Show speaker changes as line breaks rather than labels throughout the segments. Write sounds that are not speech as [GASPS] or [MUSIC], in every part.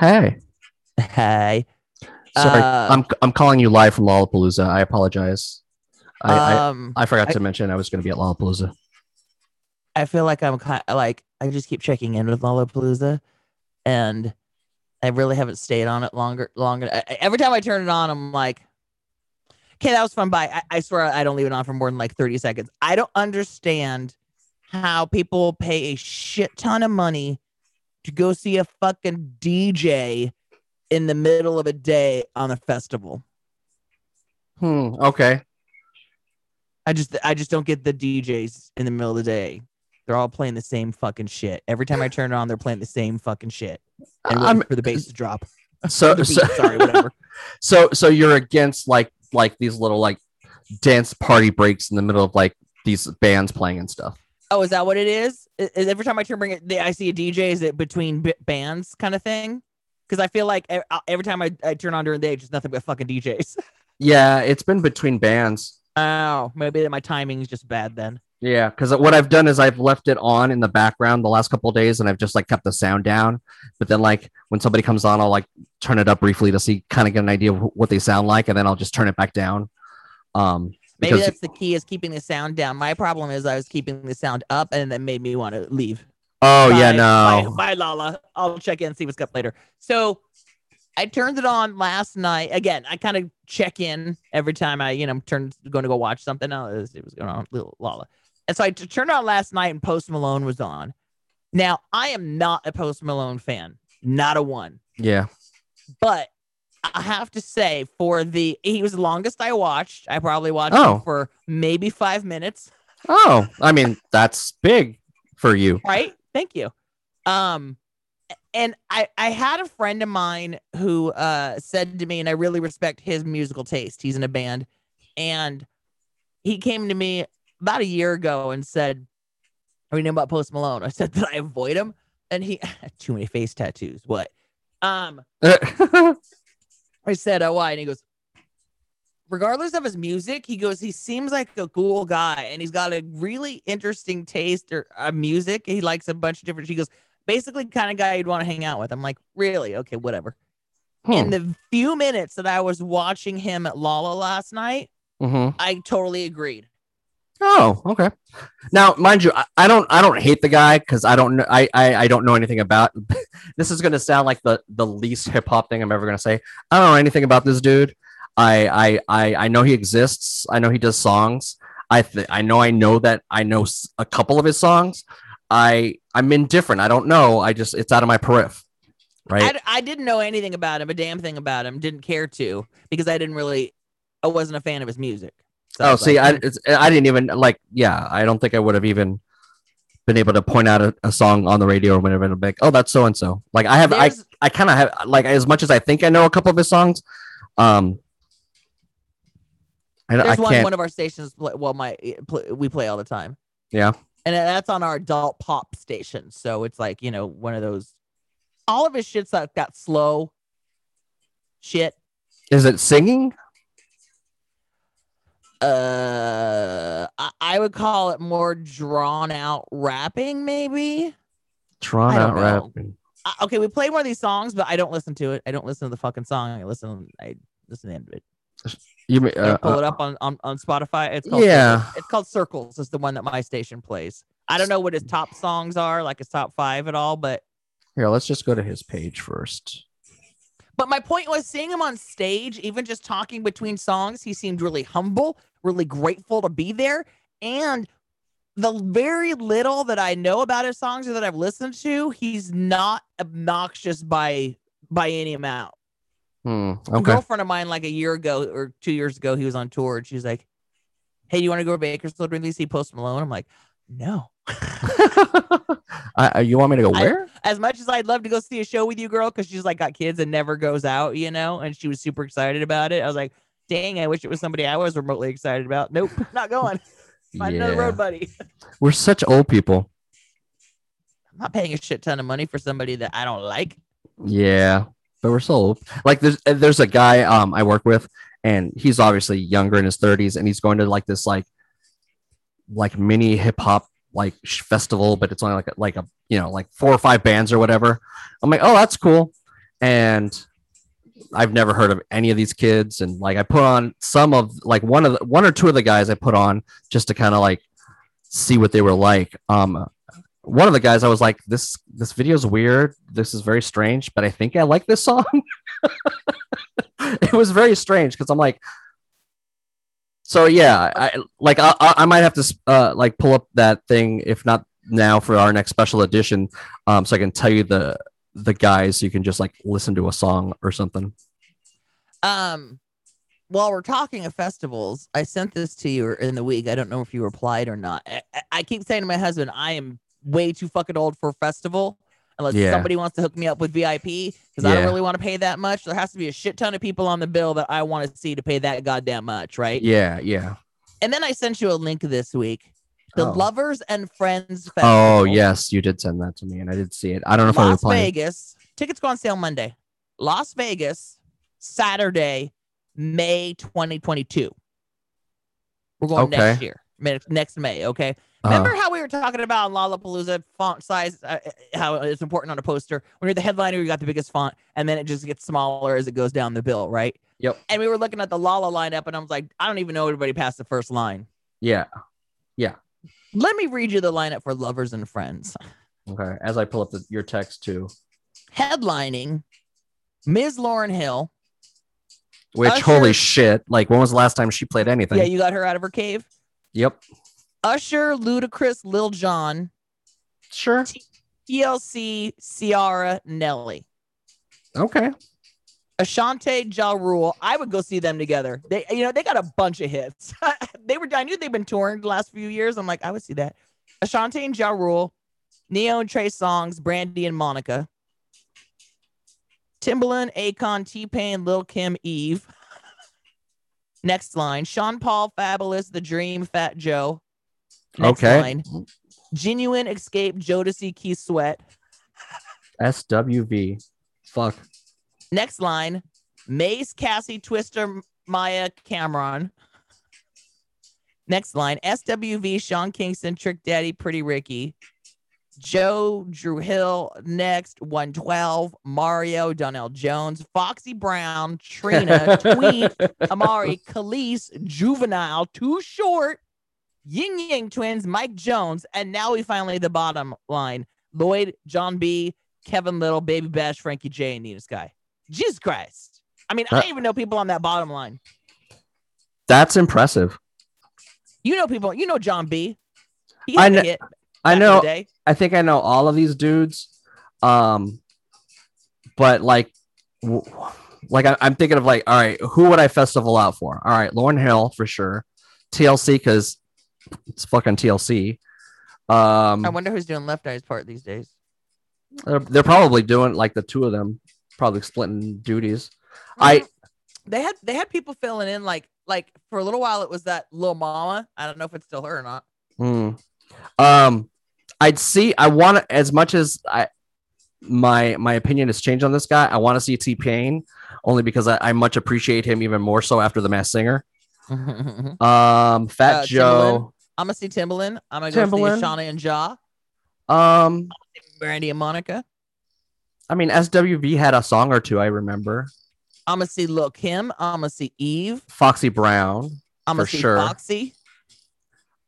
Hey.
Hey.
Sorry,
Uh,
I'm I'm calling you live from Lollapalooza. I apologize. I, I,
um,
I forgot
I-
to mention I was going to be at Lollapalooza.
I feel like I'm kind of like I just keep checking in with Lollapalooza, and I really haven't stayed on it longer. Longer. I- I- every time I turn it on, I'm like, "Okay, that was fun." Bye. I, I swear I don't leave it on for more than like 30 seconds. I don't understand how people pay a shit ton of money to go see a fucking DJ in the middle of a day on a festival.
Hmm. Okay.
I just I just don't get the DJs in the middle of the day. They're all playing the same fucking shit. Every time I turn it on, they're playing the same fucking shit. And
I'm
for the bass to drop.
so,
The
so
sorry, whatever. [LAUGHS]
so so you're against like like these little like dance party breaks in the middle of like these bands playing and stuff.
Oh, is that what it is? Is every time I turn bring it, I see a DJ. Is it between b- bands kind of thing? Because I feel like every time I, I turn on during the day, it's just nothing but fucking DJs. [LAUGHS]
Yeah, it's been between bands.
oh, maybe my timing is just bad then.
Yeah, because what I've done is I've left it on in the background the last couple of days, and I've just like kept the sound down. But then, like when somebody comes on, I'll like turn it up briefly to see, kind of get an idea of what they sound like, and then I'll just turn it back down. Um,
Maybe
because
that's the key is keeping the sound down. My problem is I was keeping the sound up, and that made me want to leave.
oh yeah, no,
Bye, bye, Lolla. I'll check in and see what's up later. So I turned it on last night. Again, I kind of check in every time I, you know, turn going to go watch something. Oh, it was, going on, little Lolla. And so I t- turned on last night, and Post Malone was on. Now I am not a Post Malone fan, not a one.
yeah,
But I have to say, for the he was the longest I watched. I probably watched
Oh.
for maybe five minutes.
oh, I mean that's big for you.
right thank you um and i i had a friend of mine who uh said to me and i really respect his musical taste he's in a band and he came to me about a year ago and said what do you know about post malone i said that i avoid him and he had [LAUGHS] too many face tattoos what um [LAUGHS] i said oh why and he goes regardless of his music, he goes, he seems like a cool guy and he's got a really interesting taste or uh, music. He likes a bunch of different. He goes, basically, kind of guy you'd want to hang out with. I'm like, really? Okay, whatever. In
Hmm.
the few minutes that I was watching him at Lolla last night,
Mhm.
I totally agreed.
Oh, okay. Now, mind you, I, I don't I don't hate the guy because I don't know I, I I don't know anything about. [LAUGHS] this is gonna sound like the the least hip hop thing I'm ever gonna say. I don't know anything about this dude. I I I, I know he exists. I know he does songs. I th- I know I know that I know a couple of his songs. I I'm indifferent. I don't know. I just it's out of my periph. Right.
I didn't know anything about him, a damn thing about him. Didn't care to because I didn't really, I wasn't a fan of his music. So
oh, see,
like,
I it's, I didn't even like. Yeah, I don't think I would have even been able to point out a, a song on the radio or whatever and be like, oh, that's so and so. Like I have, I I kind of have like as much as I think I know a couple of his songs. Um, I, I
There's one
can't.
one of our stations. Well, my we play all the time.
Yeah.
and that's on our adult pop station. So it's like you know one of those. All of his shit's that got slow shit.
Is it singing?
Uh, I, I would call it more drawn out rapping, maybe.
Drawn
I
out
know.
rapping.
Uh, okay, we play one of these songs, but I don't listen to it. I don't listen to the fucking song. I listen. I listen to the end of it.
You
I
uh,
pull
uh,
it up on, on on Spotify. It's called
Yeah.
Circles. It's called Circles. Is the one that my station plays. I don't know what his top songs are, like his top five at all, but
Here, let's just go to his page first.
But my point was seeing him on stage, even just talking between songs, he seemed really humble, really grateful to be there. And the very little that I know about his songs or that I've listened to, he's not obnoxious by by any amount.
Hmm.
A girlfriend of mine, like a year ago or two years ago, he was on tour and she's like, Hey, you want to go to Bakersfield with me see Post Malone? I'm like, No.
I, I- you want me to go
I-
where?
as much as I'd love to go see a show with you, girl, because she's like got kids and never goes out, you know, and she was super excited about it. I was like, dang, I wish it was somebody I was remotely excited about. Nope, [LAUGHS] not going. Find another road buddy. [LAUGHS]
We're such old people.
I'm not paying a shit ton of money for somebody that I don't like.
Yeah, but we're so old. Like there's uh, there's a guy um I work with, and he's obviously younger in his 30s, and he's going to like this like like mini hip hop like festival, but it's only like a, like a you know like four or five bands or whatever. I'm like, oh, that's cool. and I've never heard of any of these kids. And like I put on some of like one of the one or two of the guys I put on just to kind of like see what they were like. Um, one of the guys I was like, this this video is weird. This is very strange, but I think I like this song. [LAUGHS] it was very strange because I'm like, so yeah, I like I, I might have to uh like pull up that thing if not now for our next special edition, um, so I can tell you the the guys. So you can just like listen to a song or something.
Um, while we're talking of festivals, I sent this to you in the week. I don't know if you replied or not. I, I keep saying to my husband, I am way too fucking old for a festival. Unless
Yeah.
somebody wants to hook me up with VIP, because I don't really want to pay that much. There has to be a shit ton of people on the bill that I want to see to pay that goddamn much, right?
Yeah, yeah.
And then I sent you a link this week. The
Oh.
Lovers and Friends oh, Festival.
Oh yes, you did send that to me, and I did see it. I don't know if I was
Las
replied.
Vegas. Tickets go on sale Monday. Las Vegas, Saturday, May 2022. We're going next year, next May. Okay.
Uh-huh.
Remember how we were talking about Lollapalooza font size, uh, how it's important on a poster? When you're the headliner, you got the biggest font, and then it just gets smaller as it goes down the bill, right?
Yep.
And we were looking at the Lolla lineup, and I was like, I don't even know everybody past the first line.
Yeah. Yeah.
Let me read you the lineup for Lovers and Friends.
Okay. As I pull up the, your text too,
Headlining, Ms. Lauryn Hill.
which
Usher-
holy shit! Like, when was the last time she played anything?
Yeah, you got her out of her cave.
yep.
Usher, Ludacris, Lil Jon,
Sure.
TLC, Ciara, Nelly.
Okay.
Ashanti, Ja Rule. I would go see them together. They, you know, they got a bunch of hits. [LAUGHS] they were. I knew they've been touring the last few years. I'm like, I would see that. Ashanti and Ja Rule, Ne-Yo and Trey Songz, Brandy and Monica, Timbaland, Akon, T Pain, Lil Kim, Eve. [LAUGHS] Next line: Sean Paul, Fabolous, The Dream, Fat Joe. Next
okay.
line: Ginuwine, Xscape, Jodeci, Keith Sweat.
SWV. Fuck.
Next line: Mase, Cassie, Twista, Mya, Cam'ron. Next line: SWV, Sean Kingston, Trick Daddy, Pretty Ricky, Joe, Dru Hill. Next, 112, Mario, Donell Jones, Foxy Brown, Trina, [LAUGHS] Tweet, Amerie, Kelis, Juvenile, Too Short, Ying Yang Twins, Mike Jones, and now we finally the bottom line: Lloyd, Jon B, Kevin Lyttle, Baby Bash, Frankie J, and Nina Sky. Jesus Christ! I mean, I don't even know people on that bottom line.
That's impressive.
You know people. You know Jon B.
I
had a
kn-
hit
I
in the
know. I think I know all of these dudes. Um, but like, w- like I, I'm thinking of like, all right, who would I festival out for? All right, Lauryn Hill for sure. TLC because it's fucking TLC. Um,
I wonder who's doing Left Eye's part these days.
they're, they're probably doing like the two of them, probably splitting duties. I-
they had they had people filling in like like for a little while it was that little mama. I don't know if it's still her or not.
Hmm. Um, I'd see. I want to as much as I my my opinion has changed on this guy. I want to see T Pain only because I, I much appreciate him even more so after the Masked Singer. [LAUGHS] Um, Fat
Uh,
Joe.
Gonna see Timbaland. I'm gonna go
Timbaland.
see Shauna and Ja,
Um,
Brandy and Monica.
I mean SWV had a song or two. I remember
I'm gonna see Lil Kim. I'm gonna see Eve.
Foxy Brown.
I'm gonna see
sure.
Foxy.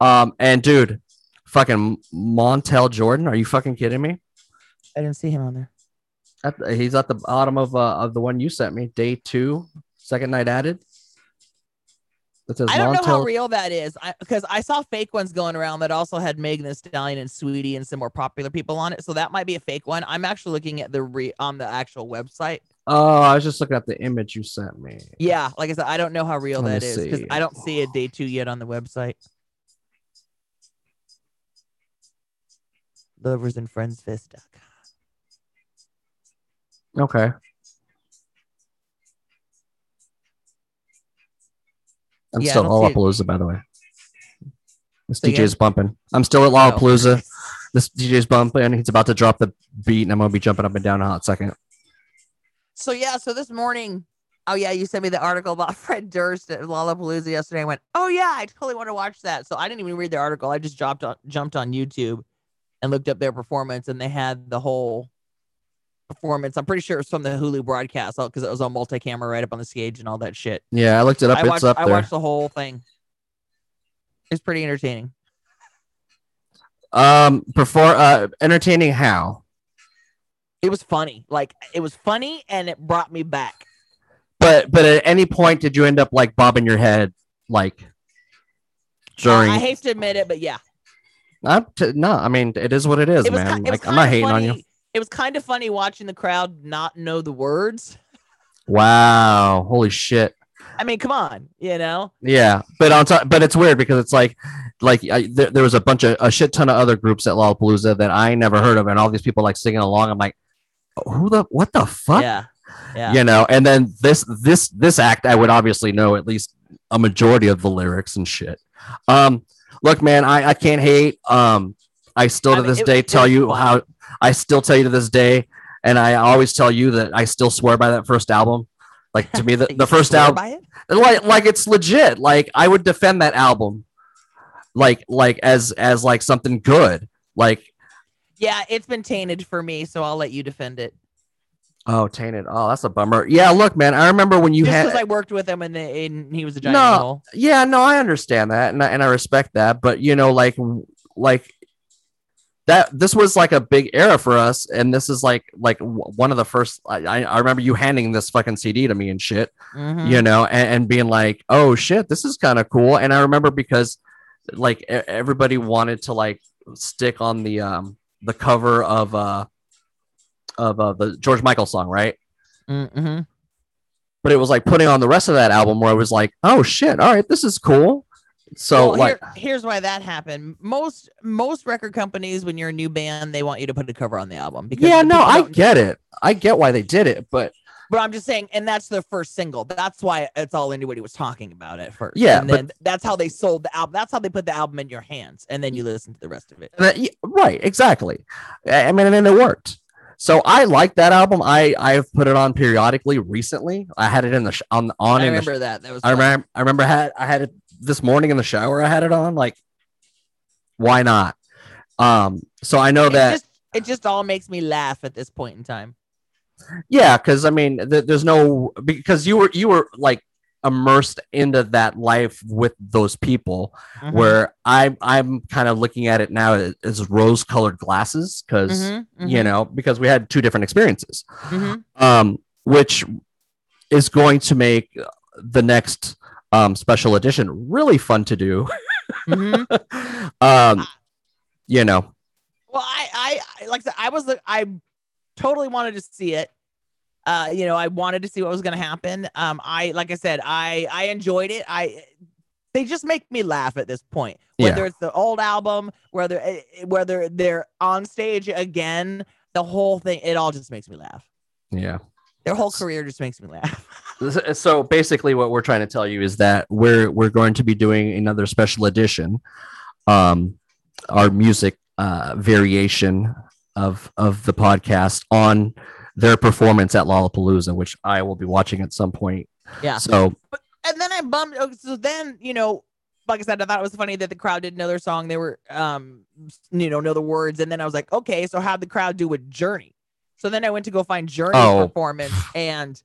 Um, and dude, fucking Montel Jordan. Are you fucking kidding me?
I didn't see him on there.
At the, he's at the bottom of uh, of the one you sent me. Day two, second night added. It says
I don't know how real that is. Because I saw fake ones going around that also had Megan Thee Stallion and Saweetie and some more popular people on it. So that might be a fake one. I'm actually looking at the re on the actual website.
Oh, I was just looking at the image you sent me.
Yeah, like I said, I don't know how real
Let
that is because. I don't see a day two yet on the website. Lovers and Friends Fist.
Okay. I'm
Yeah,
still at
don't see it.
Lollapalooza, by the way. This
Say
DJ's
again?
bumping. I'm still at
Oh.
Lollapalooza. This DJ's bumping. He's about to drop the beat, and I'm gonna be jumping up and down in a hot second.
So yeah, so this morning, oh yeah, you sent me the article about [LAUGHS] Fred Durst at Lollapalooza yesterday. I went, oh yeah, I totally want to watch that. So I didn't even read the article. I just dropped on, jumped on YouTube and looked up their performance, and they had the whole performance. I'm pretty sure it's from the Hulu broadcast because it was on multi-camera right up on the stage and all that shit.
Yeah, I looked it up.
I
it's
watched,
up
I watched the whole thing. It's pretty entertaining.
Um, before uh, entertaining how?
It was funny. Like it was funny and it brought me back.
But but at any point did you end up like bobbing your head like during?
I hate to admit it, but yeah,
Not to- no, I mean it is what it is,
it
man.
ki- it
Like I'm not hating
funny.
on you.
It was kind of funny watching the crowd not know the words.
Wow, holy shit.
I mean, come on, you know.
Yeah, but on top, but it's weird because it's like, like I, there, there was a bunch of a shit ton of other groups at Lollapalooza that I never heard of, and all these people like singing along. I'm like, who the what the fuck?
Yeah, yeah.
You know, and then this this this act, I would obviously know at least a majority of the lyrics and shit. Um, look, man, I I can't hate. Um, I still
I
to
mean,
this
it-
day
it
tell
was
you how I still tell you to this day, and I always tell you that I still swear by that first album. Like to me, the, [LAUGHS] the first album like like it's legit like i would defend that album like like as as like something good like
Yeah, it's been tainted for me, so I'll let you defend it.
oh tainted oh that's a bummer yeah look man i remember when you
Just
had
because I worked with him and, the, and he was a giant
No. yeah no i understand that and I, and I respect that but you know like like that this was like a big era for us and this is like like one of the first i i remember you handing this fucking cd to me and shit
Mhm.
you know, and, and being like, oh shit, this is kind of cool. And I remember because like everybody wanted to like stick on the um the cover of uh of uh, the George Michael song, right?
mm-hmm.
But it was like putting on the rest of that album where I was like, oh shit, all right, this is cool. So
Well,
like,
here- here's why that happened. Most most record companies, when you're a new band, they want you to put a cover on the album because
yeah, no, I get it. I get why they did it, but
But I'm just saying, and that's their first single. That's why it's all anybody was talking about at first.
Yeah,
and
but-
that's how they sold the album. That's how they put the album in your hands, and then you listen to the rest of it.
That- yeah, right, exactly. I mean, and it worked. So I like that album. I I've put it on periodically recently. I had it in the sh- on on
I
in the sh-
remember that. That was.
I
fun.
remember I remember had I had it this morning in the shower. I had it on. Like, why not? Um. So I know
It
that
just it just all makes me laugh at this point in time.
yeah, because I mean, th- there's no because you were you were like immersed into that life with those people
Mhm.
where I I'm kind of looking at it now as, as rose colored glasses because
Mhm,
you
mhm,
know because we had two different experiences
mhm.
um which is going to make the next um special edition really fun to do
Mhm. [LAUGHS]
um you know
Well, I, I, like I said, I was, I totally wanted to see it. Uh, you know, I wanted to see what was going to happen. Um, I, like I said, I, I enjoyed it. I, they just make me laugh at this point. Whether
Yeah.
it's the old album, whether, eh, whether they're on stage again, the whole thing, it all just makes me laugh.
yeah
Their whole career just makes me laugh. [LAUGHS]
so basically what we're trying to tell you is that we're we're going to be doing another special edition um our music uh variation of of the podcast on their performance at Lollapalooza which I will be watching at some point
Yeah.
so
and then I bummed. oh, So then, you know, like I said, I thought it was funny that the crowd didn't know their song. They were, um, you know, know the words. And then I was like, okay, so how'd the crowd do with Journey? So then I went to go find Journey's
Oh.
performance, and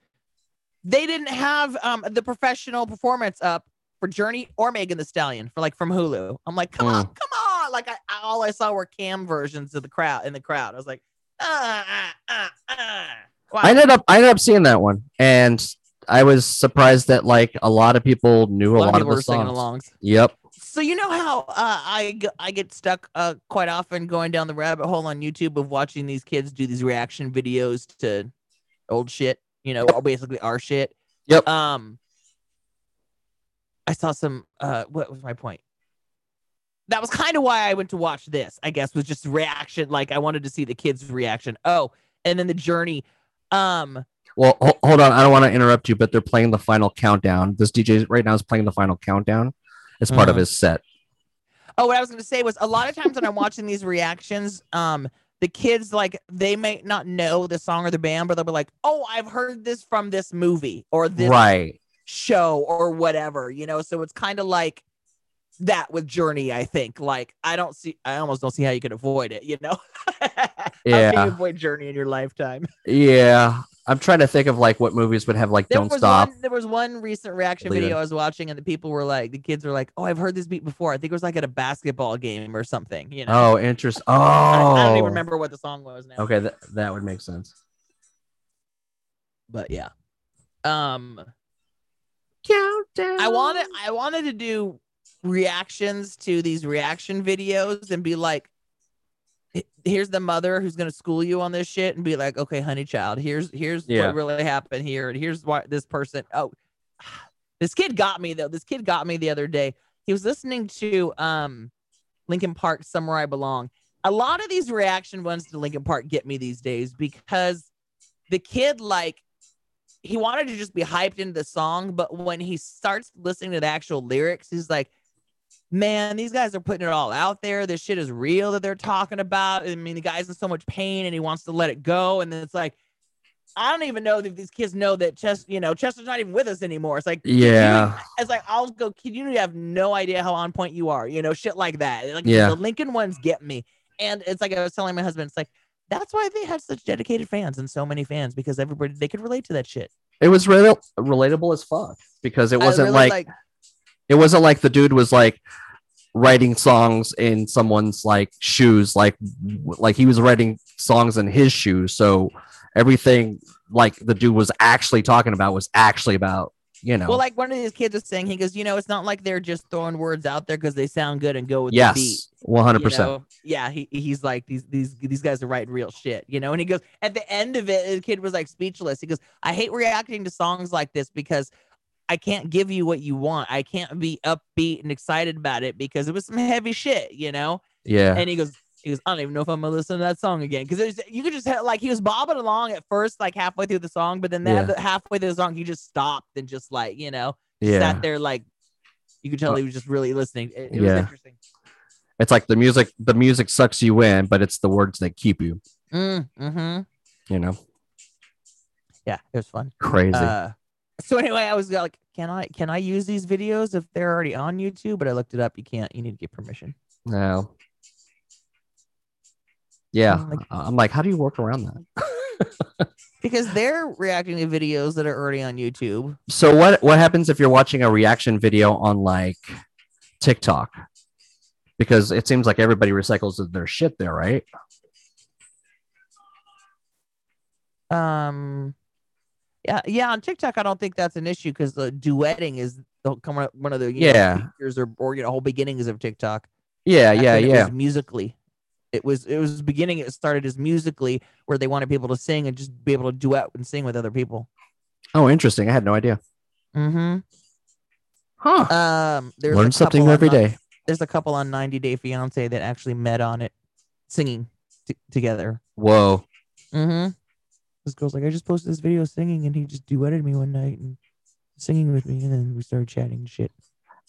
they didn't have um the professional performance up for Journey or Megan Thee Stallion for like from Hulu. I'm like, come on, come on! Like I, all I saw were cam versions of the crowd in the crowd. I was like, ah, ah, ah, ah. Wow.
I ended up I ended up seeing that one and I was surprised that like a lot of people knew a,
a lot of people
of the songs.
along.
Yep.
So you know how uh, I I get stuck uh, quite often going down the rabbit hole on YouTube of watching these kids do these reaction videos to old shit, you know, or basically our shit.
Yep.
Um, I saw some. Uh, what was my point? That was kind of why I went to watch this. I guess was just reaction. Like I wanted to see the kids' reaction. Oh, and then the journey. Um,
Well, ho- hold on. I don't want to interrupt you, but they're playing the final countdown. This DJ right now is playing the final countdown as part of
Mhm.
his set.
Oh, what I was going to say was a lot of times when I'm watching these reactions, um, the kids like they may not know the song or the band, but they'll be like, "Oh, I've heard this from this movie or this
Right.
show or whatever," you know. So it's kind of like that with Journey. I think like I don't see, I almost don't see how you could avoid it, you know.
Yeah. [LAUGHS]
How can you avoid Journey in your lifetime?
Yeah. I'm trying to think of like what movies would have like
There
Don't Stop.
One, there was one recent reaction
it.
video I was watching, and the people were like, the kids were like, "Oh, I've heard this beat before. I think it was like at a basketball game or something." You know.
Oh, interest. Oh.
I, I don't even remember what the song was now.
Okay, that, that would make sense.
But yeah. Um.
Countdown.
I wanted I wanted to do reactions to these reaction videos and be like "H- here's the mother who's going to school you on this shit and be like okay honey child here's here's
Yeah.
what really happened here and here's why this person oh [SIGHS] this kid got me though. This kid got me the other day. He was listening to um Linkin Park somewhere I belong. A lot of these reaction ones to Linkin Park get me these days because the kid like he wanted to just be hyped into the song, but when he starts listening to the actual lyrics, he's like, Man, these guys are putting it all out there. This shit is real that they're talking about. I mean, the guy's in so much pain and he wants to let it go. And then it's like, I don't even know if these kids know that Chester, you know, Chester's not even with us anymore. It's like,
Yeah.
it's like I'll go. Kid, you have no idea how on point you are. You know, shit like that. Like
Yeah.
the Linkin ones get me, and it's like I was telling my husband, it's like that's why they had such dedicated fans and so many fans because everybody they could relate to that shit.
It was real relatable as fuck because it wasn't
really,
like, it wasn't like the dude was like writing songs in someone's like shoes like like he was writing songs in his shoes so everything like the dude was actually talking about was actually about you know
well, like one of these kids was saying, he goes, you know, it's not like they're just throwing words out there because they sound good and go with the beat.
yes 100%
you know? Yeah, he, he's like these these these guys are writing real shit, you know. And he goes at the end of it, the kid was like speechless. He goes, I hate reacting to songs like this because I can't give you what you want. I can't be upbeat and excited about it because it was some heavy shit, you know.
yeah
And he goes, he goes, I don't even know if I'm gonna listen to that song again because there's you could just have, like he was bobbing along at first, like halfway through the song, but then
Yeah.
halfway through the song, he just stopped and just like you know
yeah
sat there like you could tell he was just really listening. It, it was
Yeah.
interesting.
it's like the music the music sucks you in but it's the words that keep you
Mm, hmm
you know
Yeah, it was fun.
crazy
Uh, so anyway, I was like, can I can I use these videos if they're already on YouTube? But I looked it up. You can't. You need to get permission.
no yeah
I'm like-
i'm like how do you work around that [LAUGHS]
because they're reacting to videos that are already on YouTube.
So what what happens if you're watching a reaction video on like TikTok? Because it seems like everybody recycles their shit there, right?
Um, yeah, yeah. On TikTok, I don't think that's an issue because the duetting is the come one of the know,
Yeah.
features or or you know whole beginnings of TikTok.
Yeah,
Back
yeah, yeah.
Musical.ly. It was it was beginning. It started as Musical.ly where they wanted people to sing and just be able to duet and sing with other people.
Oh, interesting. I had no idea.
Mm-hmm.
Huh.
Um, there's
Learn something
couple on
day.
There's a couple on 90 Day Fiance that actually met on it, singing t- together.
Whoa.
Mm-hmm. This girl's like, I just posted this video singing, and he just duetted me one night and singing with me, and then we started chatting and shit.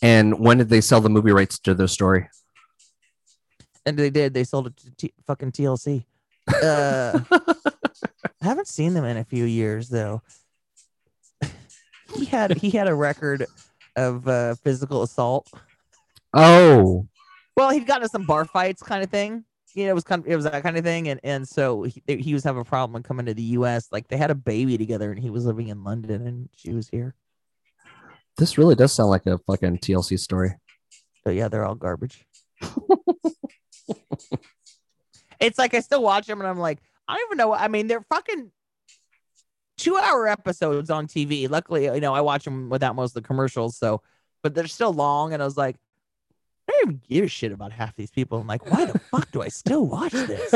And when did they sell the movie rights to this story?
And they did. They sold it to T- fucking TLC. Uh, I [LAUGHS] haven't seen them in a few years though. he had he had a record of uh, physical assault.
Oh,
Well, he'd gotten some bar fights, kind of thing. You know, it was kind of, it was that kind of thing, and and so he, he was having a problem coming to the U.S. Like they had a baby together, and he was living in London, and she was here.
this really does sound like a fucking TLC story.
So yeah, they're all garbage. [LAUGHS] it's like I still watch them, and I'm like, I don't even know. I mean, they're fucking two-hour episodes on TV. Luckily, you know, I watch them without most of the commercials. So, but they're still long, and I was like, I don't even give a shit about half these people. I'm like, why the [LAUGHS] fuck do I still watch this?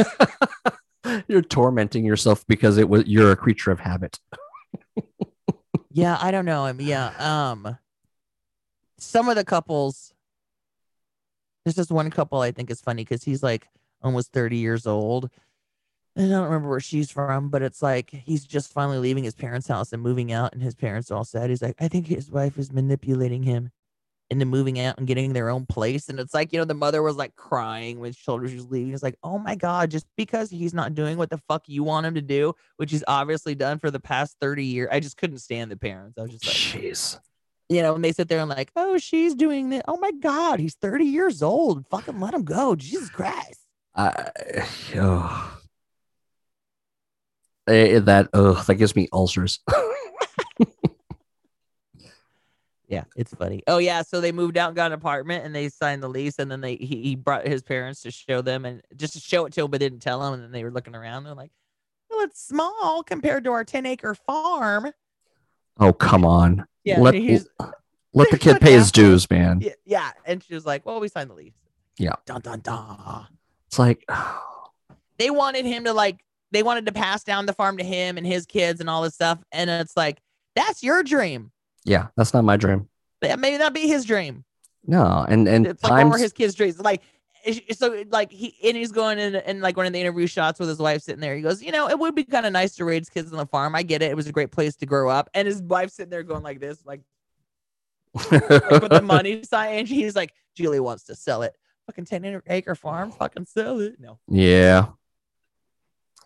[LAUGHS]
You're tormenting yourself because it was you're a creature of habit.
Yeah, I don't know. I mean, yeah. Um, some of the couples. There's just one couple I think is funny because he's like almost 30 years old. And I don't remember where she's from, but it's like he's just finally leaving his parents' house and moving out, and his parents all sad. He's like, I think his wife is manipulating him into moving out and getting their own place. And it's like, you know, the mother was like crying when told was leaving. It's like, oh my God, just because he's not doing what the fuck you want him to do, which he's obviously done for the past 30 years. I just couldn't stand the parents. I was just like,
Jeez.
you know, and they sit there and like, oh, she's doing this. Oh my God, he's 30 years old. Fucking let him go. Jesus Christ.
I, oh. eh, that ugh, that gives me ulcers. [LAUGHS]
Yeah, it's funny. Oh yeah, so they moved out and got an apartment and they signed the lease and then they he, he brought his parents to show them and just to show it to them but didn't tell them and then they were looking around they're like, well, it's small compared to our ten acre farm.
oh come on.
Yeah,
let [LAUGHS] let the kid pay his [LAUGHS] dues, man.
yeah, yeah, and she was like, well, we signed the lease.
Yeah.
Dun dun dun.
It's like [SIGHS]
They wanted him to like they wanted to pass down the farm to him and his kids and all this stuff and it's like that's your dream.
Yeah, that's not my dream.
That maybe not be his dream.
No, and and
it's like what were
times
his kids' dreams? Like so like he and he's going in and like one of the interview shots with his wife sitting there. He goes, you know, it would be kind of nice to raise kids on the farm. I get it. It was a great place to grow up. And his wife sitting there going like this, like, like with the [LAUGHS] money sign. And he's like, Julie wants to sell it. Fucking 10 acre farm, fucking sell it. No.
yeah.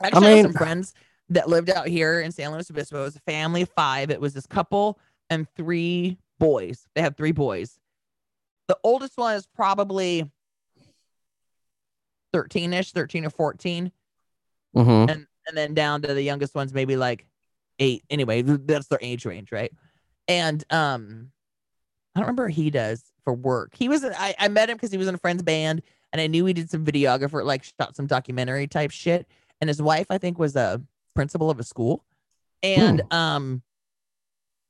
I actually
I
have
mean-
some friends that lived out here in San Luis Obispo. It was a family of five. It was this couple and three boys. They have three boys. The oldest one is probably 13 ish, 13 or 14.
hmm
And and then down to the youngest one's maybe like eight. Anyway, that's their age range, right? And um, I don't remember he does for work. He was I, I met him because he was in a friend's band, and I knew he did some videographer, like shot some documentary type shit. And his wife, I think, was a principal of a school, and um,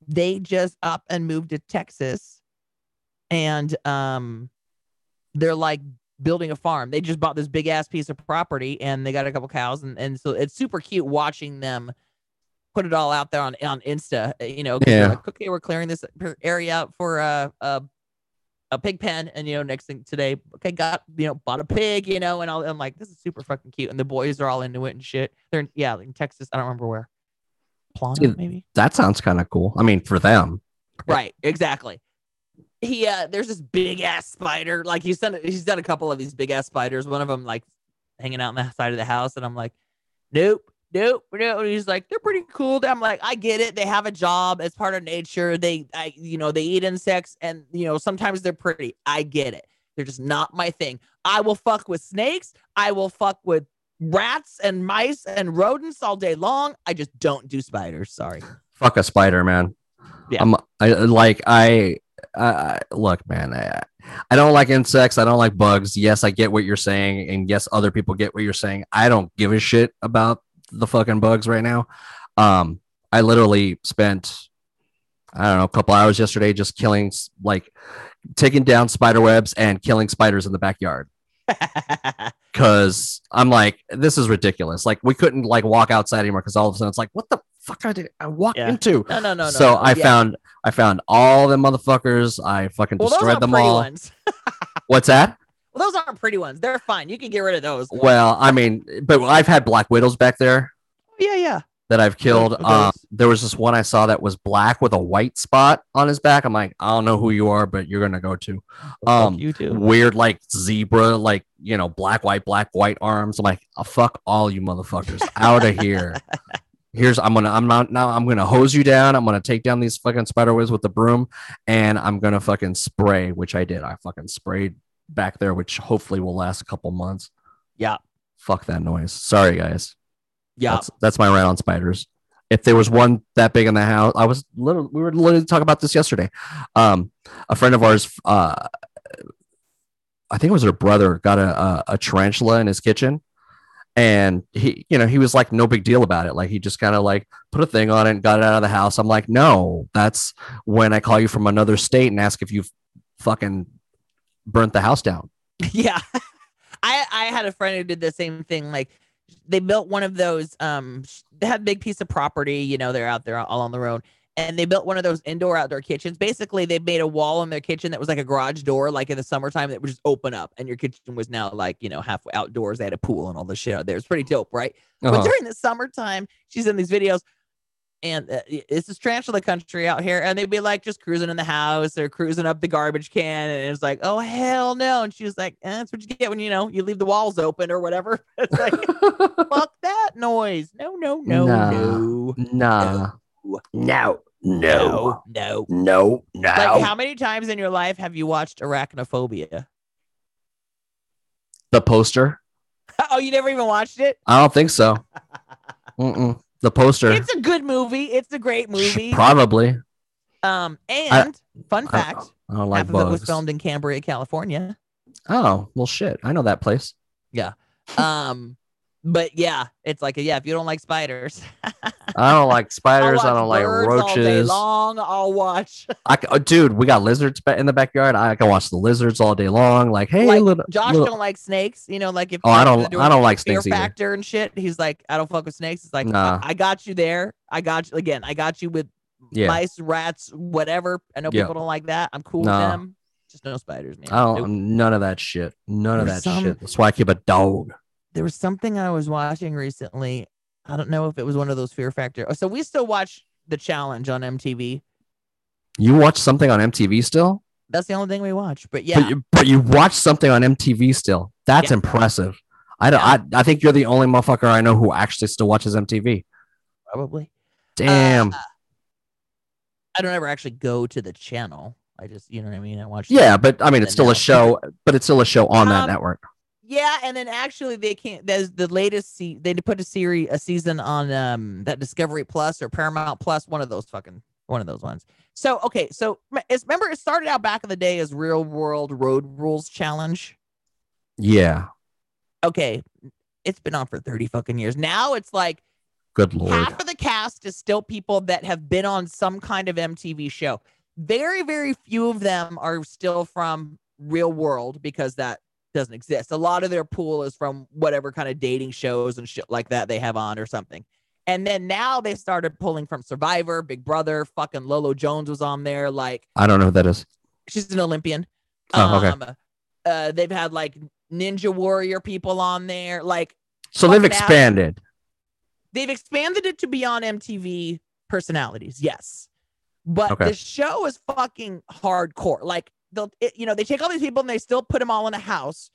they just up and moved to Texas, and um, they're like building a farm. They just bought this big ass piece of property and they got a couple cows and, and so it's super cute watching them put it all out there on on Insta, uh, you know,
Yeah.
like, okay, we're clearing this area out for a a a pig pen and you know next thing today okay got you know bought a pig you know and I'll, i'm like this is super fucking cute and the boys are all into it and shit they're in, yeah in texas i don't remember where Maybe
That sounds kind of cool. I mean, for them.
Right, exactly. He uh there's this big ass spider. Like he's done he's done a couple of these big ass spiders. One of them like hanging out on the side of the house, and I'm like, nope, nope, no. And he's like, they're pretty cool. I'm like, I get it. They have a job. It's part of nature. They I you know, they eat insects and you know, sometimes they're pretty. I get it. They're just not my thing. I will fuck with snakes. I will fuck with rats and mice and rodents all day long. I just don't do spiders. Sorry.
Fuck a spider, man.
Yeah.
I'm I like I I look, man. I, I don't like insects. I don't like bugs. Yes, I get what you're saying, and yes, other people get what you're saying. I don't give a shit about the fucking bugs right now. Um, I literally spent I don't know a couple hours yesterday just killing like taking down spider webs and killing spiders in the backyard [LAUGHS] because I'm like, this is ridiculous. Like we couldn't like walk outside anymore because all of a sudden it's like, what the fuck I did I walk
Yeah.
into?
no, no, no, no.
so
no.
I
Yeah.
found I found all the motherfuckers. I fucking
well,
destroyed them all. [LAUGHS] What's that?
Well, those aren't pretty ones. They're fine. You can get rid of those.
Well, I mean, but I've had black widows back there
Yeah, yeah.
That I've killed. Um, there was this one I saw that was black with a white spot on his back. I'm like, I don't know who you are, but you're gonna go to. Um,
you too.
weird like zebra, like you know, black, white, black, white arms. I'm like, oh, fuck all you motherfuckers out of here. [LAUGHS] Here's I'm gonna I'm not now I'm gonna hose you down. I'm gonna take down these fucking spider webs with the broom, and I'm gonna fucking spray, which I did. I fucking sprayed back there, which hopefully will last a couple months.
Yeah.
Fuck that noise. Sorry guys.
Yeah.
That's that's my rant on spiders. If there was one that big in the house, I was literally we were literally talking about this yesterday. Um, a friend of ours, uh, I think it was her brother, got a, a a tarantula in his kitchen, and he, you know, he was like no big deal about it. Like he just kind of like put a thing on it and got it out of the house. I'm like, no, that's when I call you from another state and ask if you've fucking burnt the house down. [LAUGHS]
yeah. [LAUGHS] I I had a friend who did the same thing. Like they built one of those. Um, they had a big piece of property. You know, they're out there all on the road, and they built one of those indoor outdoor kitchens. Basically, they made a wall in their kitchen that was like a garage door, like in the summertime, that would just open up, and your kitchen was now like you know halfway outdoors. They had a pool and all this shit out there. It's pretty dope, right? But
Uh-huh.
during the summertime, she's in these videos, and uh, it's this the country out here, and they'd be like just cruising in the house or cruising up the garbage can, and it's like, oh hell no, and she was like, eh, that's what you get when you know you leave the walls open or whatever. [LAUGHS] It's like, [LAUGHS] fuck that noise. No, no, no,
Nah.
no,
nah, no,
no, no.
no, no.
Like, how many times in your life have you watched Arachnophobia?
the poster. [LAUGHS]
oh, you never even watched it?
I don't think so. Mm-mm. The poster.
It's a good movie. It's a great movie.
Probably.
Um, and fun fact,
I don't like
half of it was filmed in Cambria, California.
Oh well, shit. I know that place. Yeah.
Um, but yeah, it's like yeah, if you don't like spiders, [LAUGHS]
I don't like [LAUGHS] spiders. I don't like
birds all day
roaches.
long. I'll watch. [LAUGHS]
I oh, dude, we got lizards in the backyard. I can watch the lizards all day long. Like, hey,
Like,
little,
Josh
little-
don't like snakes. You know, like if
Oh, I don't- I don't like
Fear
snakes either.
Factor and shit. He's like, I don't fuck with snakes. It's like,
Nah.
I, I got you there. I got you again. I got you with
yeah.
mice, rats, whatever. I know
Yeah.
people don't like that. I'm cool
Nah.
with them. Just no spiders, man.
I don't.
Nope.
None of that shit. None of that
some-
shit. That's why I keep a dog.
There was something I was watching recently. I don't know if it was one of those Fear Factor. Oh, so we still watch the challenge on MTV.
You watch something on MTV still?
That's the only thing we watch. But yeah,
But you, but you watch something on MTV still. That's
Yeah.
impressive. I don't. I, I think you're the only motherfucker I know who actually still watches MTV.
probably.
Damn.
Uh, I don't ever actually go to the channel. I just, you know what I mean. I watch.
yeah, but I mean, it's still a show. But it's still a show on that
Um,
network.
Yeah, and then actually they can't. There's the latest. Se- they put a series, a season on um that Discovery Plus or Paramount Plus, one of those fucking one of those ones. So okay, so it's remember it started out back in the day as Real World Road Rules Challenge.
Yeah.
Okay, it's been on for thirty fucking years. Now it's like
Good lord.
half of the cast is still people that have been on some kind of MTV show. Very, very few of them are still from real world because that doesn't exist. A lot of their pool is from whatever kind of dating shows and shit like that they have on or something. And then now they started pulling from Survivor, Big Brother, fucking Lolo Jones was on there. Like
I don't know who that is.
she's an Olympian.
Oh, okay.
Um, uh, they've had like Ninja Warrior people on there. Like
So they've expanded.
they've expanded it to be on MTV personalities, yes. But
Okay.
the show is fucking hardcore. Like they'll, it, you know, they take all these people and they still put them all in a house,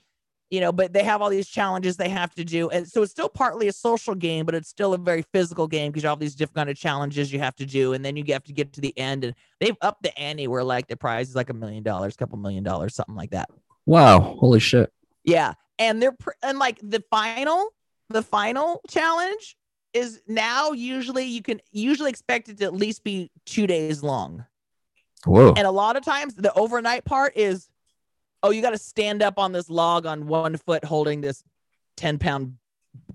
you know. But they have all these challenges they have to do, and so it's still partly a social game, but it's still a very physical game because you have these different kind of challenges you have to do, and then you have to get to the end, and they've upped the ante where like the prize is like a million dollars, couple million dollars, something like that.
Wow. Holy shit.
Yeah, and they're pr- and like the final, the final challenge is now usually you can usually expect it to at least be two days long,
Whoa.
and a lot of times the overnight part is, oh, you got to stand up on this log on one foot holding this ten pound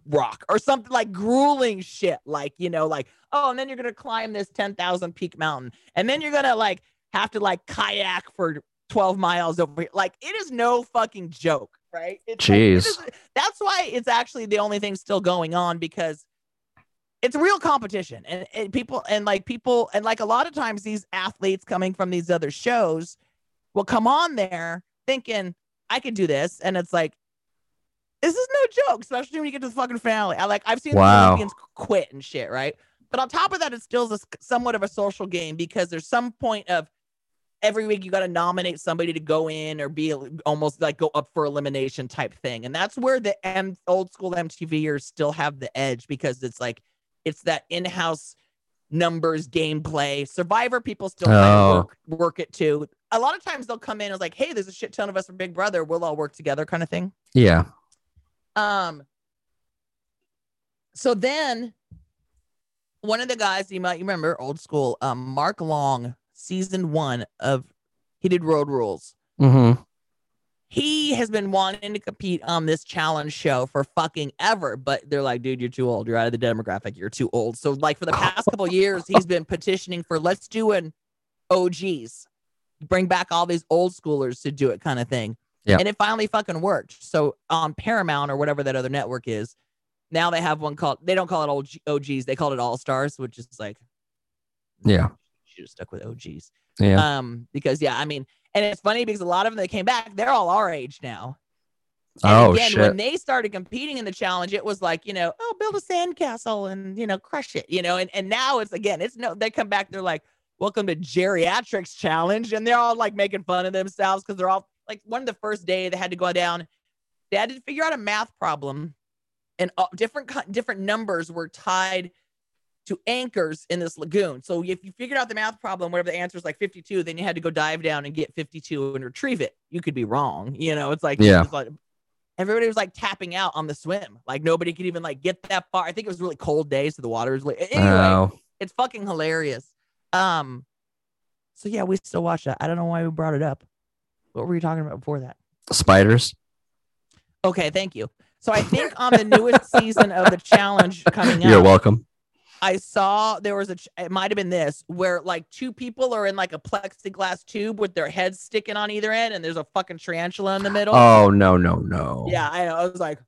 rock or something like grueling shit, like you know, like oh, and then you're gonna climb this ten thousand peak mountain, and then you're gonna like have to like kayak for 12 miles over here. Like it is no fucking joke, right? It's like, it
Jeez.
is- that's why it's actually the only thing still going on because it's a real competition and, and people and like people and like a lot of times these athletes coming from these other shows will come on there thinking I could do this and it's like this is no joke, especially when you get to the fucking finale. I like I've seen the
Wow.
Olympians quit and shit, right? But on top of that, it still is a, somewhat of a social game because there's some point of every week you got to nominate somebody to go in or be almost like go up for elimination type thing. And that's where the M- old school MTVers still have the edge because it's like it's that in-house numbers gameplay. Survivor people still
Oh.
work, work it too. A lot of times they'll come in as like, hey, there's a shit ton of us from Big Brother. We'll all work together kind of thing.
Yeah.
Um. So then, one of the guys you might remember, old school, um, Mark Long, season one of he did Road Rules.
Mm-hmm.
He has been wanting to compete on this challenge show for fucking ever, but they're like, dude, you're too old. You're out of the demographic. You're too old. So, like, for the past couple years, he's been petitioning for let's do an OGs, bring back all these old schoolers to do it, kind of thing.
Yeah.
And it finally fucking worked. So on Paramount or whatever that other network is, now they have one called. They don't call it old OGs. They call it All Stars, which is like,
Yeah.
should have stuck with OGs.
Yeah.
Um, because yeah, I mean, and it's funny because a lot of them that came back, they're all our age now. And
oh
again,
shit.
when they started competing in the challenge, it was like, you know, oh, build a sandcastle and you know, crush it, you know, and, and now it's again, it's no, they come back, they're like, welcome to geriatrics challenge, and they're all like making fun of themselves because they're all like one of the first day they had to go down, they had to figure out a math problem, and uh, different different numbers were tied to anchors in this lagoon. So if you figured out the math problem, whatever the answer is like 52, then you had to go dive down and get 52 and retrieve it. You could be wrong, you know. It's like
Yeah.
it's like everybody was like tapping out on the swim. Like nobody could even like get that far. I think it was really cold day, so the water was like anyway.
Oh,
It's fucking hilarious. Um, so yeah, we still watch that. I don't know why we brought it up. What were you talking about before that?
spiders.
Okay, thank you. So I think on the newest season of the challenge coming [LAUGHS]
You're welcome.
I saw there was a. It might have been this where like two people are in like a plexiglass tube with their heads sticking on either end, and there's a fucking tarantula in the middle.
Oh no no no.
Yeah, I, know. I was like,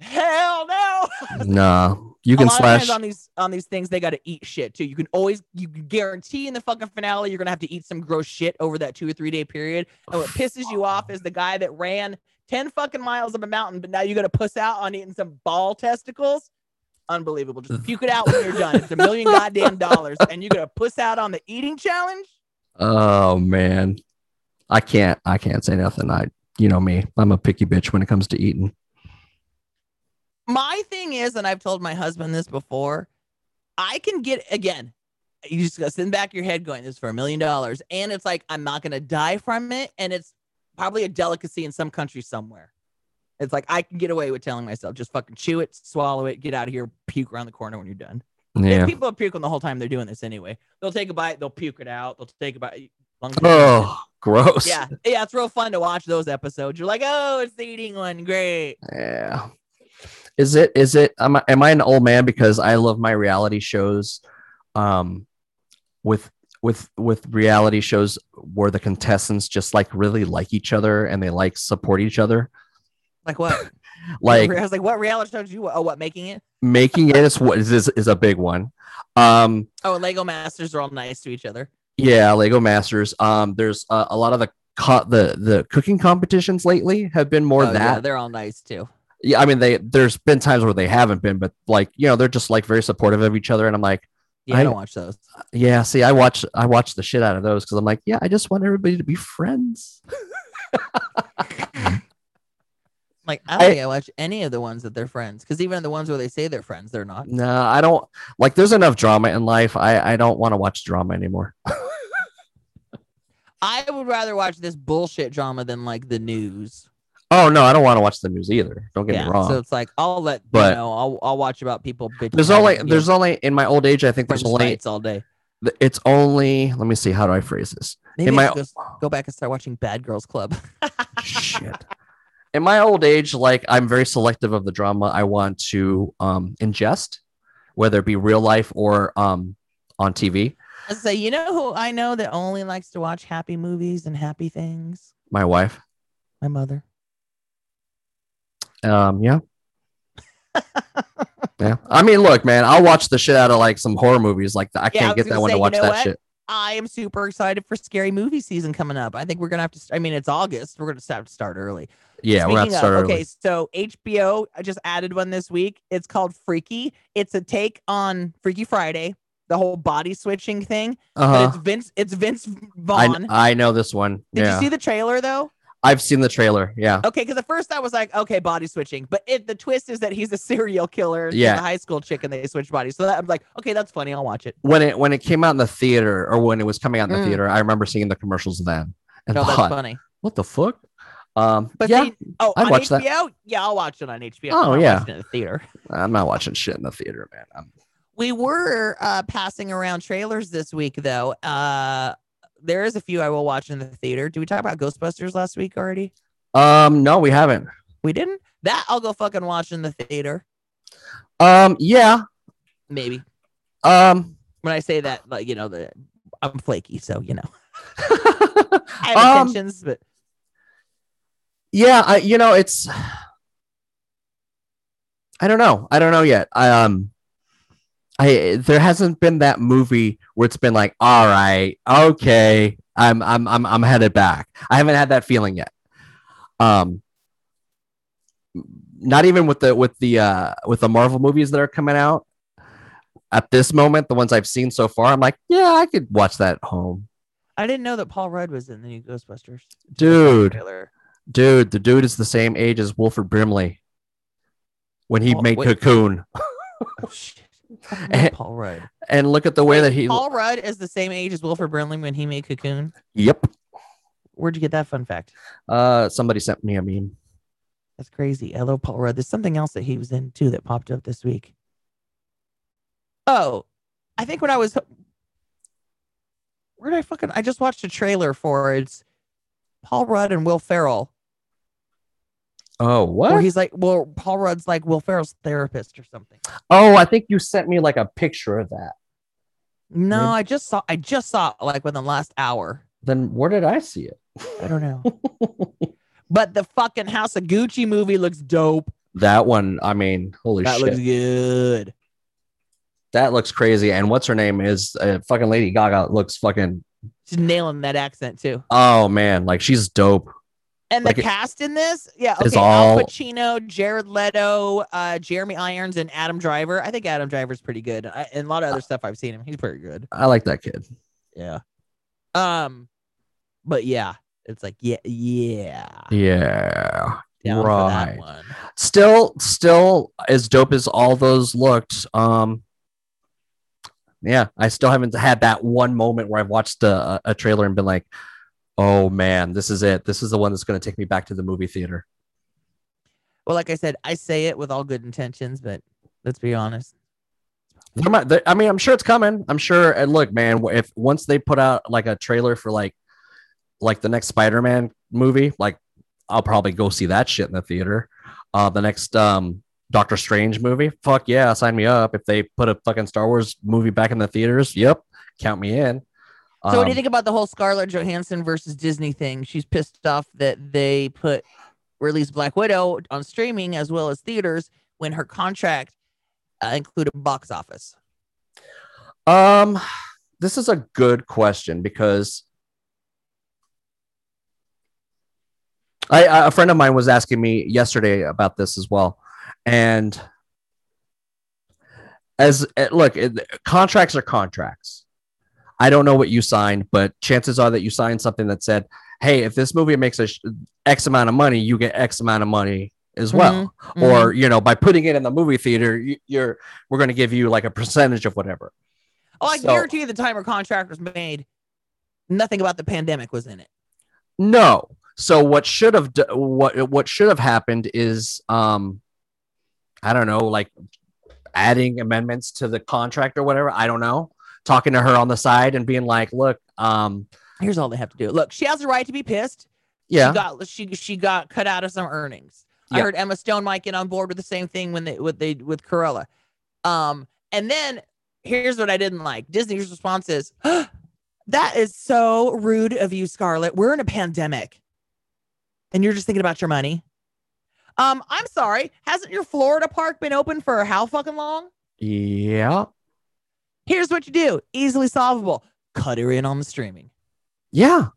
hell no. [LAUGHS]
Nah. You can slash.
on these on these things they got to eat shit too. You can always you can guarantee in the fucking finale you're gonna have to eat some gross shit over that two or three day period. And what pisses you off is the guy that ran ten fucking miles up a mountain, but now you got to puss out on eating some ball testicles. Unbelievable. Just [LAUGHS] puke it out when you're done. It's a million [LAUGHS] goddamn dollars, and you're gonna puss out on the eating challenge.
Oh man, I can't. I can't say nothing. I, you know me. I'm a picky bitch when it comes to eating.
My thing is, and I've told my husband this before, I can get again. You just gotta sit in the back of your head going, "This is for a million dollars," and it's like I'm not gonna die from it, and it's probably a delicacy in some country somewhere. It's like I can get away with telling myself, just fucking chew it, swallow it, get out of here, puke around the corner when you're done.
Yeah.
people are puking the whole time they're doing this anyway. They'll take a bite, they'll puke it out, they'll take a bite.
Oh, gross.
yeah, yeah, it's real fun to watch those episodes. You're like, oh, it's the eating one, great.
Yeah. Is it? Is it? Am I, am I an old man because I love my reality shows, um, with with with reality shows where the contestants just like really like each other and they like support each other.
Like what? [LAUGHS]
Like
I was like, what reality show did you? Oh, what making it?
making it is what is is, a big one. Um,
Oh, Lego Masters are all nice to each other.
yeah, Lego Masters. Um, there's uh, a lot of the co- the the cooking competitions lately have been more
Oh,
that.
yeah, they're all nice too.
yeah, I mean they there's been times where they haven't been, but like you know they're just like very supportive of each other, and I'm like,
Yeah, I,
I-
don't watch those.
yeah, see, I watch I watch the shit out of those because I'm like, yeah, I just want everybody to be friends. [LAUGHS]
Like I don't
I-
think I watch any of the ones that they're friends because even the ones where they say they're friends, they're not.
No, I don't like. There's enough drama in life. I I don't want to watch drama anymore. [LAUGHS]
I would rather watch this bullshit drama than like the news.
Oh no, I don't want to watch the news either. Don't get
yeah,
me wrong.
so it's like I'll let
But-
you know. I'll I'll watch about people bitching.
there's only there's only in my old age. I think there's only
fights all day.
it's only. Let me see. How do I phrase this?
Maybe
in
I
my
go, go back and start watching Bad Girls Club. [LAUGHS]
shit. In my old age, like I'm very selective of the drama I want to um ingest, whether it be real life or um on TV.
I say, you know who I know that only likes to watch happy movies and happy things?
My wife.
My mother.
Um, yeah. [LAUGHS] yeah. I mean, look, man, I'll watch the shit out of like some horror movies. Like I
Yeah,
can't
was
get that one
say,
to
you
watch
know
that
what?
shit.
I am super excited for scary movie season coming up. I think we're gonna have to. I mean, it's August. We're gonna have to start early.
Yeah, we're
Speaking
gonna start
of,
early.
okay, so HBO I just added one this week. It's called Freaky. It's a take on Freaky Friday, the whole body switching thing.
Uh-huh.
it's Vince. It's Vince
I,
Vaughn.
I know this one.
Did
yeah,
you see the trailer though?
I've seen the trailer. Yeah,
Okay, because at first I was like, okay, body switching, but it, the twist is that he's a [LAUGHS] serial killer.
Yeah.
a high school chick, and they switch bodies. So that, I'm like, okay, that's funny. I'll watch it.
when it when it came out in the theater or when it was coming out in the
Mm.
theater, I remember seeing the commercials then and
No, that's
thought,
funny.
what the fuck? Um,
But
yeah,
see, oh,
I'd
on
watch that.
HBO, yeah, I'll watch it on HBO.
Oh,
I'm
yeah.
in the theater.
I'm not watching shit in the theater, man. I'm,
We were uh, passing around trailers this week, though. Uh, there is a few I will watch in the theater. Did we talk about Ghostbusters last week already?
um, no, we haven't.
We didn't. That I'll go fucking watch in the theater.
Um, yeah.
Maybe
Um,
when I say that, like you know, the I'm flaky, so you know, [LAUGHS] I have
Um,
intentions, but
yeah, I you know it's. I don't know. I don't know yet. I um. I there hasn't been that movie where it's been like, all right, okay, I'm I'm I'm I'm headed back. I haven't had that feeling yet. Um, not even with the with the uh with the Marvel movies that are coming out at this moment, the ones I've seen so far, I'm like, yeah, I could watch that at home,
I didn't know that Paul Rudd was in the new Ghostbusters.
dude. Dude, the dude is the same age as Wilford Brimley when he
Oh,
made
wait.
Cocoon. [LAUGHS] [LAUGHS]
Oh shit. I don't know Paul Rudd.
And look at the way
Wait,
that he.
Paul Rudd is the same age as Wilford Brimley when he made Cocoon.
Yep.
Where'd you get that fun fact?
Uh, somebody sent me a meme.
That's crazy. I love Paul Rudd. There's something else that he was in too that popped up this week. Oh, I think when I was where did I fucking I just watched a trailer for it's Paul Rudd and Will Ferrell.
Oh,
Where
what?
he's like, well, Paul Rudd's like Will Ferrell's therapist or something.
Oh, I think you sent me like a picture of that.
No,
Maybe-
I just saw I just saw it like within the last hour.
Then where did I see it?
I don't know. but the fucking House of Gucci movie looks dope.
That one, I mean, holy
That
shit.
That looks good.
that looks crazy. And what's her name is uh, fucking Lady Gaga looks fucking
She's nailing that accent too.
oh man, like she's dope.
And the cast in this, yeah, okay,
all-
Al Pacino, Jared Leto, uh, Jeremy Irons, and Adam Driver. I think Adam Driver's pretty good, I, and a lot of other stuff I've seen him. He's pretty good.
I like that kid.
Yeah. Um, but yeah, it's like yeah, yeah,
Yeah.
down
right. Still, still as dope as all those looked. Um, yeah, I still haven't had that one moment where I've watched a, a trailer and been like, "Oh man, this is it. This is the one that's going to take me back to the movie theater."
Well, like I said, I say it with all good intentions, but let's be honest.
There might, there, I mean, I'm sure it's coming. I'm sure. And look, man, if once they put out like a trailer for like, like the next Spider-Man movie, like I'll probably go see that shit in the theater. Uh, the next um Doctor Strange movie, fuck yeah, sign me up. If they put a fucking Star Wars movie back in the theaters, yep, count me in.
So, what do you
Um,
think about the whole Scarlett Johansson versus Disney thing? She's pissed off that they put release Black Widow on streaming as well as theaters when her contract uh, included box office.
Um, this is a good question because I, I a friend of mine was asking me yesterday about this as well, and as eh, look, it, contracts are contracts. I don't know what you signed, but chances are that you signed something that said, "Hey, if this movie makes a sh- X amount of money, you get X amount of money as well."
Mhm,
Or you know, by putting it in the movie theater, you, you're we're going to give you like a percentage of whatever.
oh, I
so-
guarantee you, the time her contract was made, nothing about the pandemic was in it.
No. So what should have d- what what should have happened is um I don't know like adding amendments to the contract or whatever, I don't know. Talking to her on the side and being like, "Look, um
Here's all they have to do. Look, she has the right to be pissed.
yeah,
She got she she got cut out of some earnings. I heard Emma Stone might get on board with the same thing when they with they with Cruella. Um, and then here's what I didn't like. Disney's response is, [GASPS] "That is so rude of you, Scarlett. We're in a pandemic, and you're just thinking about your money." Um, I'm sorry. Hasn't your Florida park been open for how fucking long?
yeah.
Here's what you do. Easily solvable. Cut her in on the streaming.
Yeah.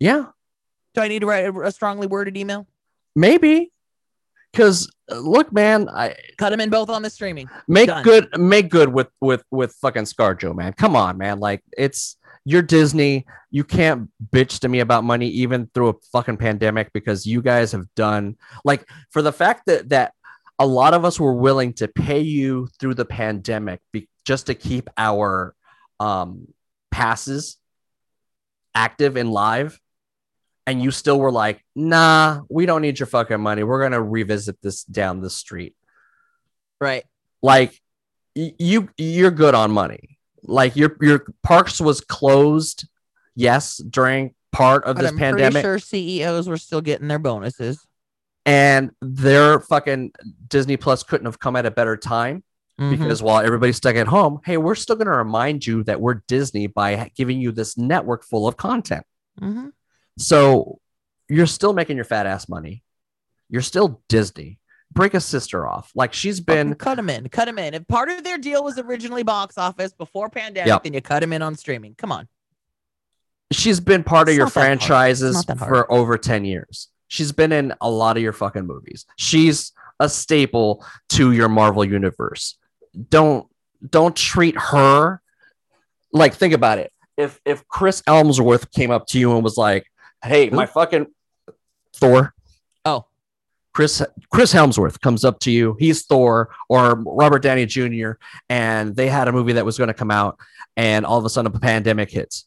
Yeah.
Do I need to write a, strongly worded email?
Maybe. Cuz uh, look, man, I
Cut them in both on the streaming.
make
Done.
good make good with with with fucking scarjo man come on man like it's you're disney you can't bitch to me about money even through a fucking pandemic because you guys have done like for the fact that that a lot of us were willing to pay you through the pandemic be, just to keep our um passes active and live. And you still were like nah we don't need your fucking money. We're gonna revisit this down the street.
Right.
like y- you you're good on money. Like your your parks was closed yes during part of
But
this
I'm
pandemic.
pretty sure CEOs were still getting their bonuses.
And their fucking disney plus couldn't have come at a better time
Mhm.
because while everybody's stuck at home hey we're still going to remind you that we're disney by giving you this network full of content
Mhm.
so you're still making your fat ass money you're still disney break a sister off like she's been
cut them in, cut them in. If part of their deal was originally box office before pandemic,
Yep.
then you cut them in on streaming. Come on.
she's been part of your
not that hard. It's
franchises
not that hard.
for over 10 years. She's been in a lot of your fucking movies. She's a staple to your Marvel universe. Don't don't treat her like think about it. If if Chris Elmsworth came up to you and was like, "Hey, my fucking Thor,
Oh,
Chris Chris Hemsworth comes up to you. He's Thor or Robert Downey Jr. and they had a movie that was going to come out, and all of a sudden a pandemic hits.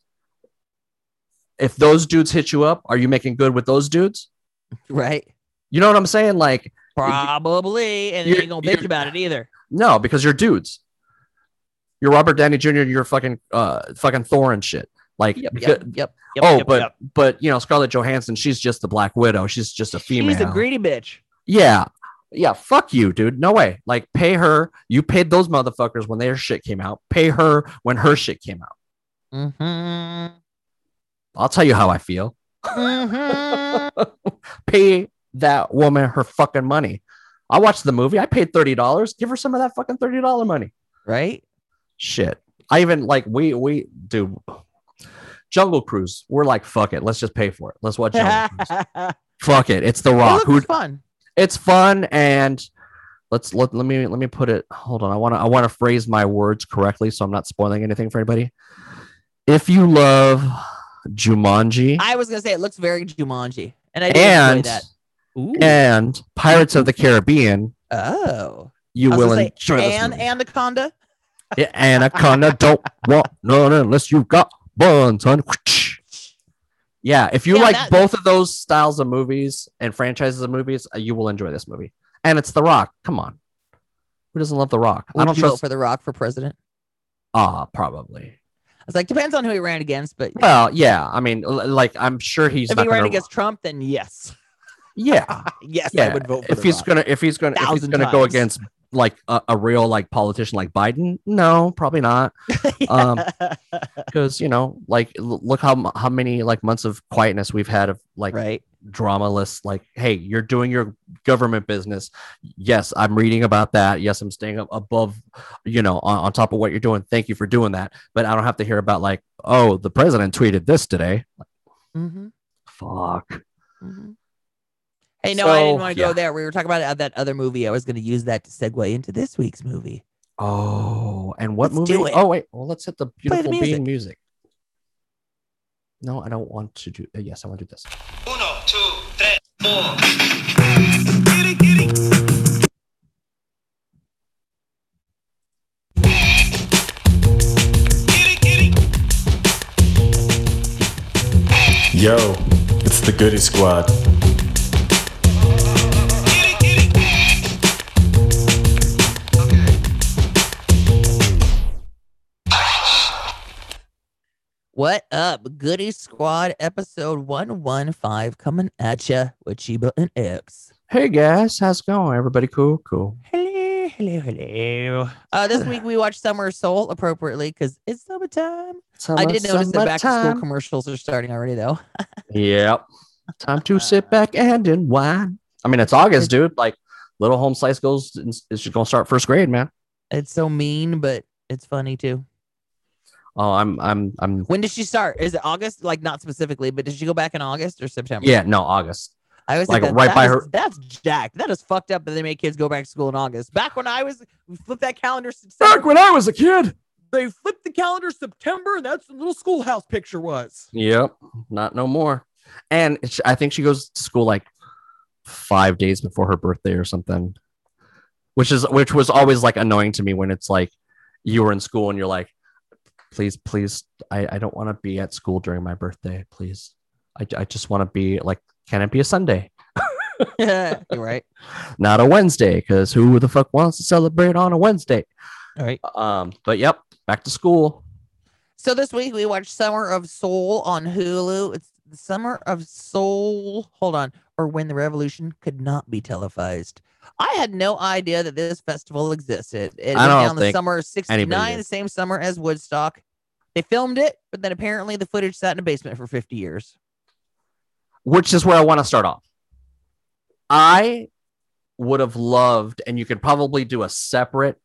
If those dudes hit you up, are you making good with those dudes?
Right.
You know what I'm saying? Like,
Probably, and you ain't gonna bitch about it either.
no, because you're dudes. You're Robert Downey Jr. You're fucking uh fucking Thor and shit. Like,
Yep, yep, yep. yep
oh,
yep,
but but you know Scarlett Johansson, she's just the Black Widow. She's just a female.
she's a greedy bitch.
Yeah. Yeah, fuck you, dude. No way. Like, pay her. You paid those motherfuckers when their shit came out. Pay her when her shit came out.
Mm-hmm.
I'll tell you how I feel.
Mm-hmm. [LAUGHS]
Pay that woman her fucking money. I watched the movie. I paid thirty dollars. Give her some of that fucking thirty dollar money.
right?
Shit. I even like we we do Jungle Cruise. We're like fuck it. Let's just pay for it. Let's watch Jungle [LAUGHS] Cruise. Fuck it. It's The Rock. Who
fun.
it's fun and let's let, let me let me put it hold on i want to i want to phrase my words correctly so i'm not spoiling anything for anybody if you love jumanji
I was gonna say it looks very Jumanji, and I did
and
enjoy that. Ooh.
and pirates of the caribbean
oh,
you will
say,
enjoy this
and
movie.
Anaconda.
Yeah, anaconda [LAUGHS] don't want none unless you've got buns on yeah if you
Yeah,
like
that-
both of those styles of movies and franchises of movies uh, you will enjoy this movie and it's the rock come on who doesn't love the rock i don't trust
for The Rock for president?
ah probably
I was like, depends on who he ran against, but
Well, yeah. I mean, like I'm sure he's
if he ran
gonna.
against Trump, then yes,
yeah, [LAUGHS]
yes,
yeah.
I would vote for
if he's
Rock.
gonna, if he's gonna, if he's gonna go against like a, a real like politician like Biden, no, probably not. [LAUGHS] Um, Because you know, like l- look how how many like months of quietness we've had of like
right.
Dramaless. Like, hey, you're doing your government business. Yes, I'm reading about that. Yes, I'm staying up above, you know, on, on top of what you're doing. Thank you for doing that. But I don't have to hear about like, oh, the president tweeted this today.
Mm-hmm.
Fuck.
Mhm. Hey, no, I didn't want to
yeah.
go there. We were talking about uh, that other movie. I was going to use that to segue into this week's movie.
Oh, and what
Let's
movie?
do it.
Oh, wait. Well, let's hit the
the
beautiful
music.
being music. No, I don't want to do. uh, yes, I want to do this.
Two, tres, four.
Yo, it's the Goody Squad.
What up, Goody Squad episode 115 coming at ya with Cheeba and X.
Hey guys, how's it going? Everybody cool? Cool.
Hello, hello, hello. Uh, this week we watched Summer Soul appropriately because it's summertime. I did notice the back to school commercials are starting already, though. [LAUGHS]
Yep. Time to sit back and unwind. I mean, it's August, dude. Like, little home slice goes. It's just gonna start first grade, man.
It's so mean, but it's funny too.
Oh, I'm, I'm, I'm.
When did she start? Is it August? Like, not specifically, but did she go back in August or September?
Yeah, no, August.
I was
Like,
that,
right
that
by
is-
her-
That's jacked. That is fucked up that they make kids go back to school in August. Back when I was, we flipped that calendar. September, back
when I was a kid.
they flipped the calendar September, and that's the little schoolhouse picture was.
Yep. Not no more. And I think she goes to school like five days before her birthday or something, which is which was always like annoying to me when it's like you were in school and you're like, please, please, I, I don't want to be at school during my birthday. Please. I, I just want to be like, can it be a Sunday? [LAUGHS]
You're right. [LAUGHS]
Not a Wednesday, because who the fuck wants to celebrate on a Wednesday?
All right.
Um, but yep, back to school.
So this week we watched Summer of Soul on Hulu. It's the Summer of Soul. Hold on. Or when the revolution could not be televised. I had no idea that this festival existed. It
I
went
don't
down the summer of 69, the same summer as Woodstock. They filmed it, but then apparently the footage sat in a basement for 50 years.
which is where I want to start off. I would have loved, and you could probably do a separate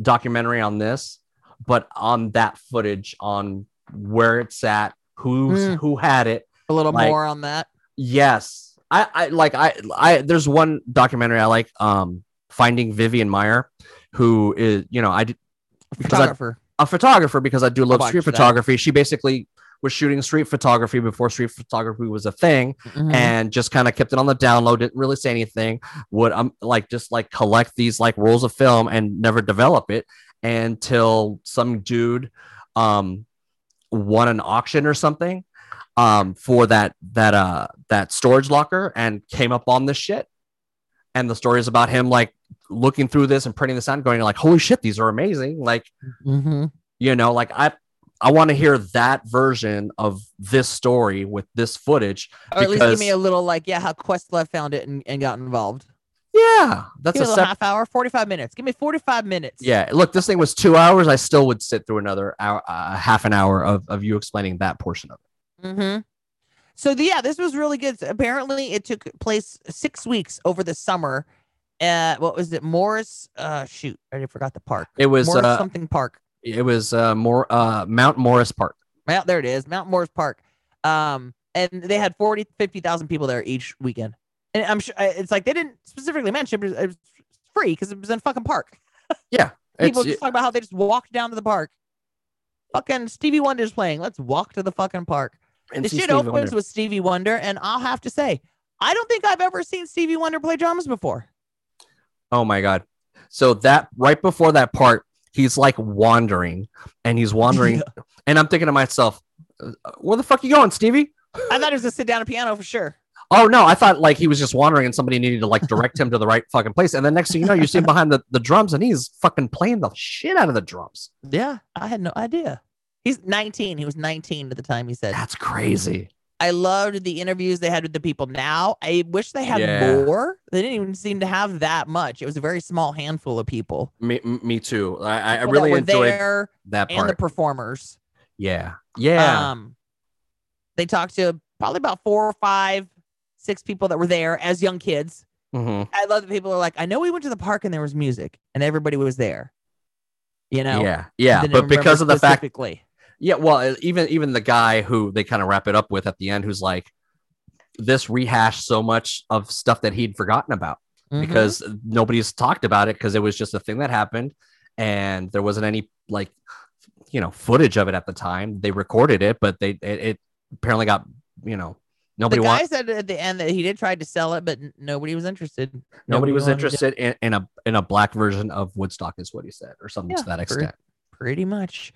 documentary on this, but on that footage, on where it's at, who's
Hmm.
who had it.
A little
Like-
more on that.
Yes, I, I like I I. There's one documentary I like, um, Finding Vivian Maier, who is you know I did because I-
Photographer.
a photographer because I do love street
watched that.
photography. She basically was shooting street photography before street photography was a thing
Mhm.
and just kind of kept it on the download didn't really say anything would um like just like collect these like rolls of film and never develop it until some dude um won an auction or something um for that that uh that storage locker and came up on this shit and the stories about him like looking through this and printing this out and going like holy shit these are amazing like
Mm-hmm.
you know like i i want to hear that version of this story with this footage
Or at least give me a little like, yeah, how Questlove found it and, and got involved.
yeah that's
Give
a
a
sep-
half hour, 45 minutes. Give me 45 minutes.
yeah look this thing was two hours i still would sit through another hour uh, half an hour of, of you explaining that portion of it
Mm-hmm. So the, yeah, this was really good. So apparently, it took place six weeks over the summer. Uh, what was it? Morris. Uh, shoot, I already forgot the park.
it was
Morris
uh
something park.
it was uh more uh mount morris park
Mount, there it is, Mount Morris Park. Um, and they had 40, 50,000 people there each weekend. And I'm sure it's like they didn't specifically mention it, it was free because it was in fucking park. [LAUGHS]
Yeah, [LAUGHS]
People just talk about how they just walked down to the park. Fucking Stevie Wonder's playing. Let's walk to the fucking park.
And
The shit
Stevie
opens
Wonder.
with Stevie Wonder, and I'll have to say, I don't think I've ever seen Stevie Wonder play drums before.
Oh my god. So that right before that part, he's like wandering and he's wandering [LAUGHS] and I'm thinking to myself, uh, where the fuck are you going, Stevie?
I thought it was a sit down piano for sure.
Oh no, I thought like he was just wandering and somebody needed to like direct him to the right fucking place. And then next thing you know, you see him behind the, the drums and he's fucking playing the shit out of the drums.
Yeah, I had no idea. He's 19. He was 19 at the time he said.
That's crazy.
I loved the interviews they had with the people. Now, I wish they had
Yeah.
more. They didn't even seem to have that much. It was a very small handful of people.
Me, me too. I, I- really enjoyed
there
that
and the performers.
yeah. Yeah.
Um, they talked to probably about four or five, six people that were there as young kids.
Mhm.
I love that people are like, I know we went to the park and there was music and everybody was there. You know,
Yeah. Yeah. But because of the fact. Yeah, well, even even the guy who they kind of wrap it up with at the end, who's like, this rehashed so much of stuff that he'd forgotten about
Mhm.
because nobody's talked about it because it was just a thing that happened, and there wasn't any like, you know, footage of it at the time. They recorded it, but they it, it apparently got you know nobody
the guy
want
said at the end that he did try to sell it, but nobody was interested.
nobody was
wanted to-
interested in, in a in a black version of Woodstock, is what he said, or something to
Yeah,
that
pretty-
extent.
Pretty much.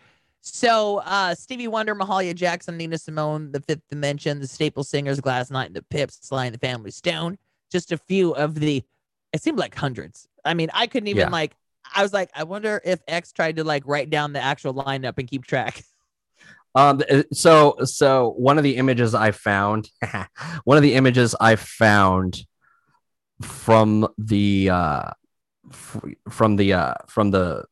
So uh Stevie Wonder, Mahalia Jackson, Nina Simone, The Fifth Dimension, The Staple Singers, Gladys Knight, and The Pips, Sly and the Family Stone. Just a few of the. It seemed like hundreds. I mean, I couldn't even
Yeah.
like. I was like, I wonder if X tried to like write down the actual lineup and keep track. [LAUGHS]
Um, so so one of the images I found, [LAUGHS] one of the images I found from the uh f- from the uh from the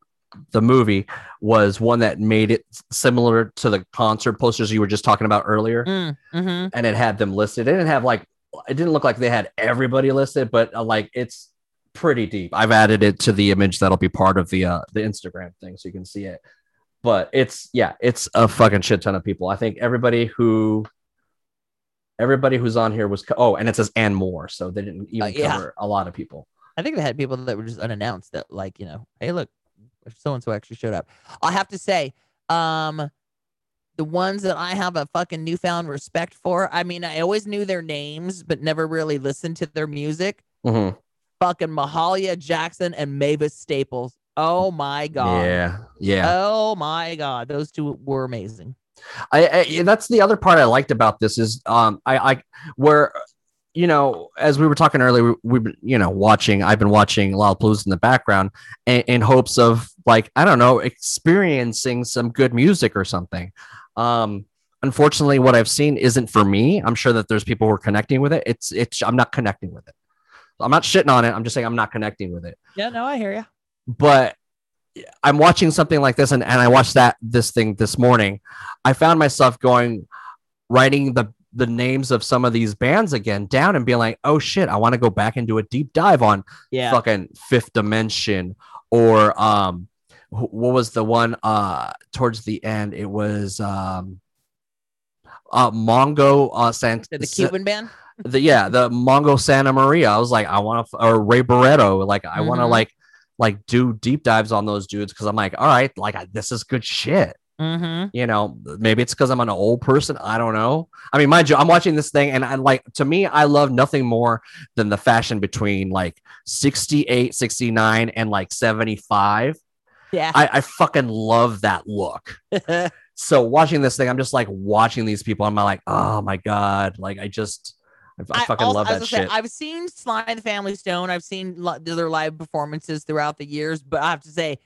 the movie was one that made it similar to the concert posters you were just talking about earlier.
Mm, mhm.
and it had them listed. It didn't have like it didn't look like they had everybody listed but uh, like it's pretty deep. I've added it to the image that'll be part of the uh the instagram thing so you can see it. But it's yeah it's a fucking shit ton of people. I think everybody who everybody who's on here was co- oh and it says and more so they didn't even
Uh, yeah.
cover a lot of people.
I think they had people that were just unannounced that like, you know, hey, look, so and so actually showed up. I have to say, um, the ones that I have a fucking newfound respect for. I mean, I always knew their names, but never really listened to their music.
Mhm.
Fucking Mahalia Jackson and Mavis Staples. Oh my god.
yeah yeah
Oh my god, those two were amazing.
I, I that's the other part I liked about this is um I I where you know as we were talking earlier we, we've been you know watching I've been watching Lollapalooza in the background in, in hopes of like I don't know experiencing some good music or something. Um unfortunately what I've seen isn't for me. I'm sure that there's people who are connecting with it. It's it's I'm not connecting with it. I'm not shitting on it. I'm just saying I'm not connecting with it
Yeah, no, I hear you.
but I'm watching something like this, and, and I watched that this thing this morning. I found myself going, writing the the names of some of these bands again down, and being like, oh shit, I want to go back and do a deep dive on
Yeah.
fucking Fifth Dimension or um, what was the one uh towards the end? It was um, uh, Mongo uh, Sant-
The Cuban band.
the yeah the Mongo Santamaria. I was like, I want to or Ray Barretto. Like, I want to like like do deep dives on those dudes because I'm like, all right, like I, this is good shit.
Mm-hmm.
You know, maybe it's because I'm an old person. I don't know. I mean, mind you, I'm watching this thing and I like to me, I love nothing more than the fashion between like 68, 69, and like 75.
Yeah.
I, I fucking love that look. [LAUGHS] So watching this thing, I'm just like watching these people. I'm like, oh my god, like I just, I, fucking
also-
love
I
that shit.
say, I've seen Sly and the Family Stone. I've seen li- their live performances throughout the years, but I have to say,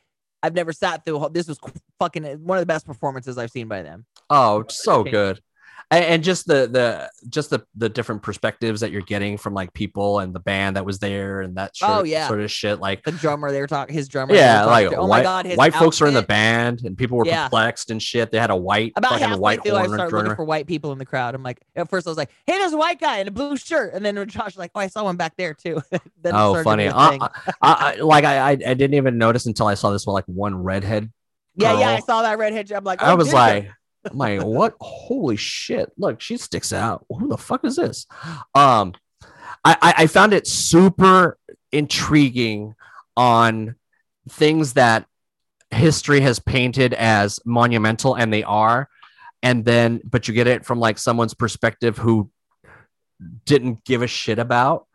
I've never sat through. This was fucking one of the best performances I've seen by them.
Oh, so good. And, just the the just the the different perspectives that you're getting from like people and the band that was there and that oh, sort,
Oh, yeah.
sort of shit. Like
The drummer they were talking, his drummer.
yeah, like
oh
white,
my god, his
white folks are in the band and people were
Yeah.
perplexed and shit. They had a white
About halfway
white
through, I started looking for white people in the crowd. I'm like, at first I was like, "Hey, there's a white guy in a blue shirt," and then Josh was like, "Oh, I saw one back there too." [LAUGHS] then
Oh, funny. I. I, I, like I, I I didn't even notice until I saw this one like one redhead.
yeah, yeah, I saw that redhead. I'm like,
I
oh,
was
did ya?
like, I'm like, what? Holy shit! Look, she sticks out. Who the fuck is this? Um, I, I, I found it super intriguing on things that history has painted as monumental, and they are, and then but you get it from like someone's perspective who didn't give a shit about.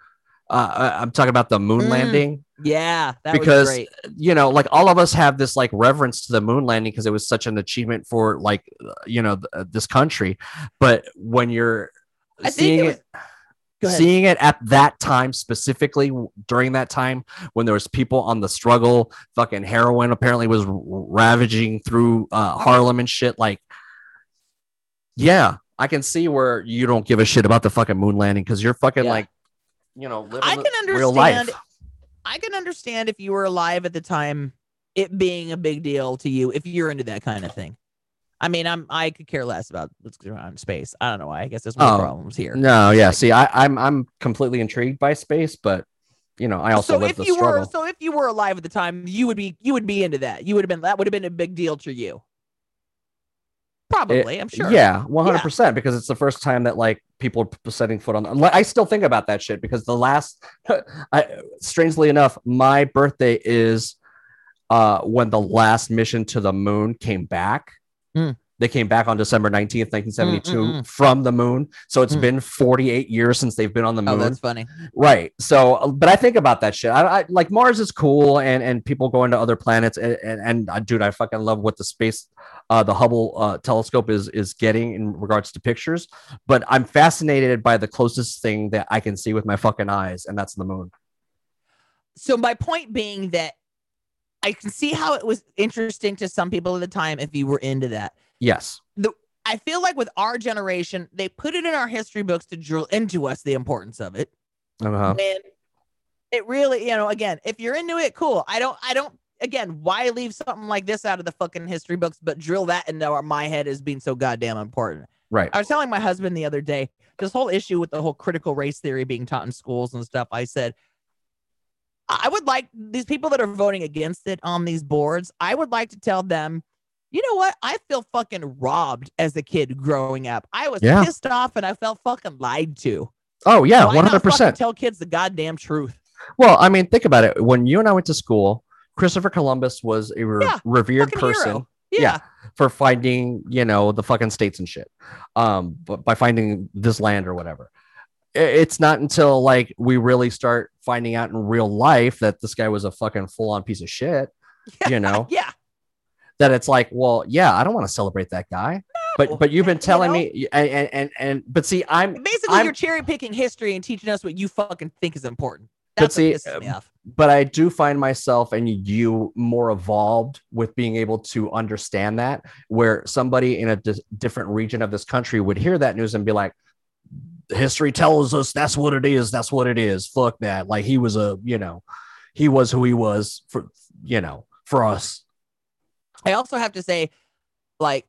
Uh, I- I'm talking about the moon
Mm.
landing
yeah, that
because
was great.
you know like all of us have this like reverence to the moon landing because it was such an achievement for like uh, you know th- uh, this country but when you're
I
seeing
it
it, seeing it at that time specifically during that time when there was people on the struggle fucking heroin apparently was ravaging through uh, harlem and shit like yeah i can see where you don't give a shit about the fucking moon landing because you're fucking
Yeah.
like you know living
I can
real life
understand. I can understand if you were alive at the time, it being a big deal to you if you're into that kind of thing. I mean, I'm I could care less about what's going on in space. I don't know why. I guess there's more
Oh,
problems here.
No, yeah. See, I, I'm I'm completely intrigued by space, but you know, I also
so
live
if you
struggle.
were so if you were alive at the time, you would be you would be into that. You would have been that would have been a big deal to you. Eh, Probably, I'm sure.
Yeah, one hundred percent. Because it's the first time that like people are setting foot on. I still think about that shit because the last, [LAUGHS] I strangely enough, my birthday is uh when the last mission to the moon came back.
Mm.
They came back on December nineteenth, nineteen seventy two,
Mm, mm, mm.
from the moon. So it's
Mm.
been forty eight years since they've been on the moon.
Oh,
moon.
that's funny.
Right. So, uh, but I think about that shit. I, I like Mars is cool, and and people going to other planets, and and, and uh, dude, I fucking love what the space, uh, the Hubble uh, telescope is is getting in regards to pictures. But I'm fascinated by the closest thing that I can see with my fucking eyes, and that's the moon.
So my point being that I can see how it was interesting to some people at the time if you were into that.
Yes.
I feel like with our generation, they put it in our history books to drill into us the importance of it.
Uh-huh.
And it really, you know, again, if you're into it, cool. I don't, I don't, again, why leave something like this out of the fucking history books, but drill that into our, my head as being so goddamn important.
Right.
I was telling my husband the other day, this whole issue with the whole critical race theory being taught in schools and stuff. I said, I would like these people that are voting against it on these boards, I would like to tell them, you know what? I feel fucking robbed as a kid growing up. I was
Yeah.
pissed off and I felt fucking lied to.
Oh yeah,
Why
100%.
Tell kids the goddamn truth.
Well, I mean, think about it. When you and I went to school, Christopher Columbus was a re-
Yeah,
revered person.
Yeah.
Yeah. for finding you know the fucking states and shit um but by finding this land or whatever it's not until like we really start finding out in real life that this guy was a fucking full-on piece of shit [LAUGHS] you know
Yeah.
that it's like well yeah i don't want to celebrate that guy but but you've been
you
telling
know?
me and, and and but see i'm
Basically,
I'm-
you're cherry picking history and teaching us what you fucking think is important.
But
That's
see,
what pisses me
um,
off.
But I do find myself and you more evolved with being able to understand that, where somebody in a di- different region of this country would hear that news and be like, history tells us that's what it is. That's what it is. Fuck that. Like he was a, you know, he was who he was for, you know, for us.
I also have to say, like,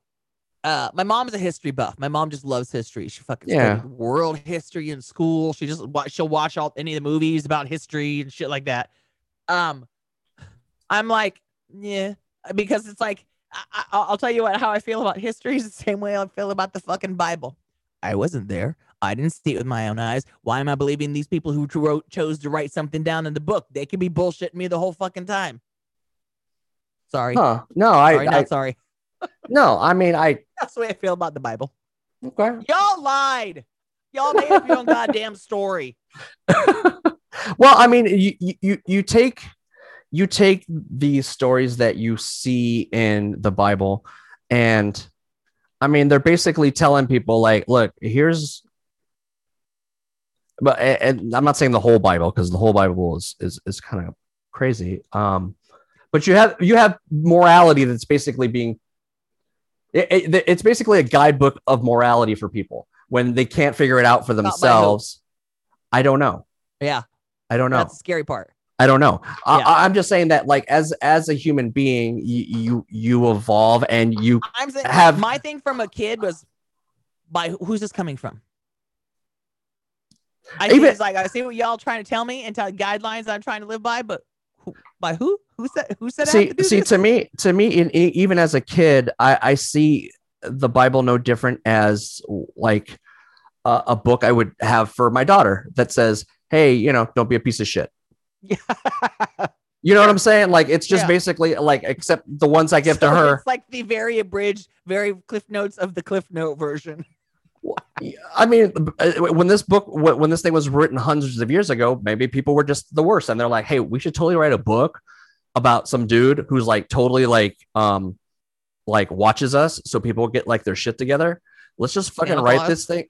uh, my mom's a history buff. My mom just loves history. She fucking
Yeah.
studied world history in school. She just she'll watch all any of the movies about history and shit like that. Um, I'm like, yeah, because it's like I, I, I'll tell you what how I feel about history is the same way I feel about the fucking Bible. I wasn't there. I didn't see it with my own eyes. Why am I believing these people who wrote chose to write something down in the book? They could be bullshitting me the whole fucking time. Sorry.
Huh. No, I,
sorry,
I
not sorry.
No, I mean, I,
That's the way I feel about the Bible.
okay.
Y'all lied. Y'all made up your own goddamn story. [LAUGHS]
well, I mean, you, you- you take you take these stories that you see in the Bible, and I mean, they're basically telling people like, look, here's but and I'm not saying the whole Bible because the whole Bible is is is kind of crazy. Um, but you have you have morality that's basically being it, it- it's basically a guidebook of morality for people when they can't figure it out for themselves. I don't know.
Yeah,
I don't know.
that's the scary part.
I don't know.
Yeah.
I- I'm just saying that like as as a human being, you you, you evolve and you
I'm saying
Have-
my thing from a kid was by who's this coming from? I see
Even-
it's like I see what y'all trying to tell me and tell guidelines I'm trying to live by, but who, by who? Who said who said
see
to
see
this?
to me to me in, e- even as a kid I, I see the bible no different as like a, a book i would have for my daughter that says hey you know don't be a piece of shit Yeah. you know what i'm saying like it's just
Yeah.
basically like except the ones i give to her
It's like the very abridged, very cliff notes of the cliff note version.
I mean uh, when this book when this thing was written hundreds of years ago maybe people were just the worst and they're like hey we should totally write a book about some dude who's like totally like um like watches us so people get like their shit together. Let's just fucking write this thing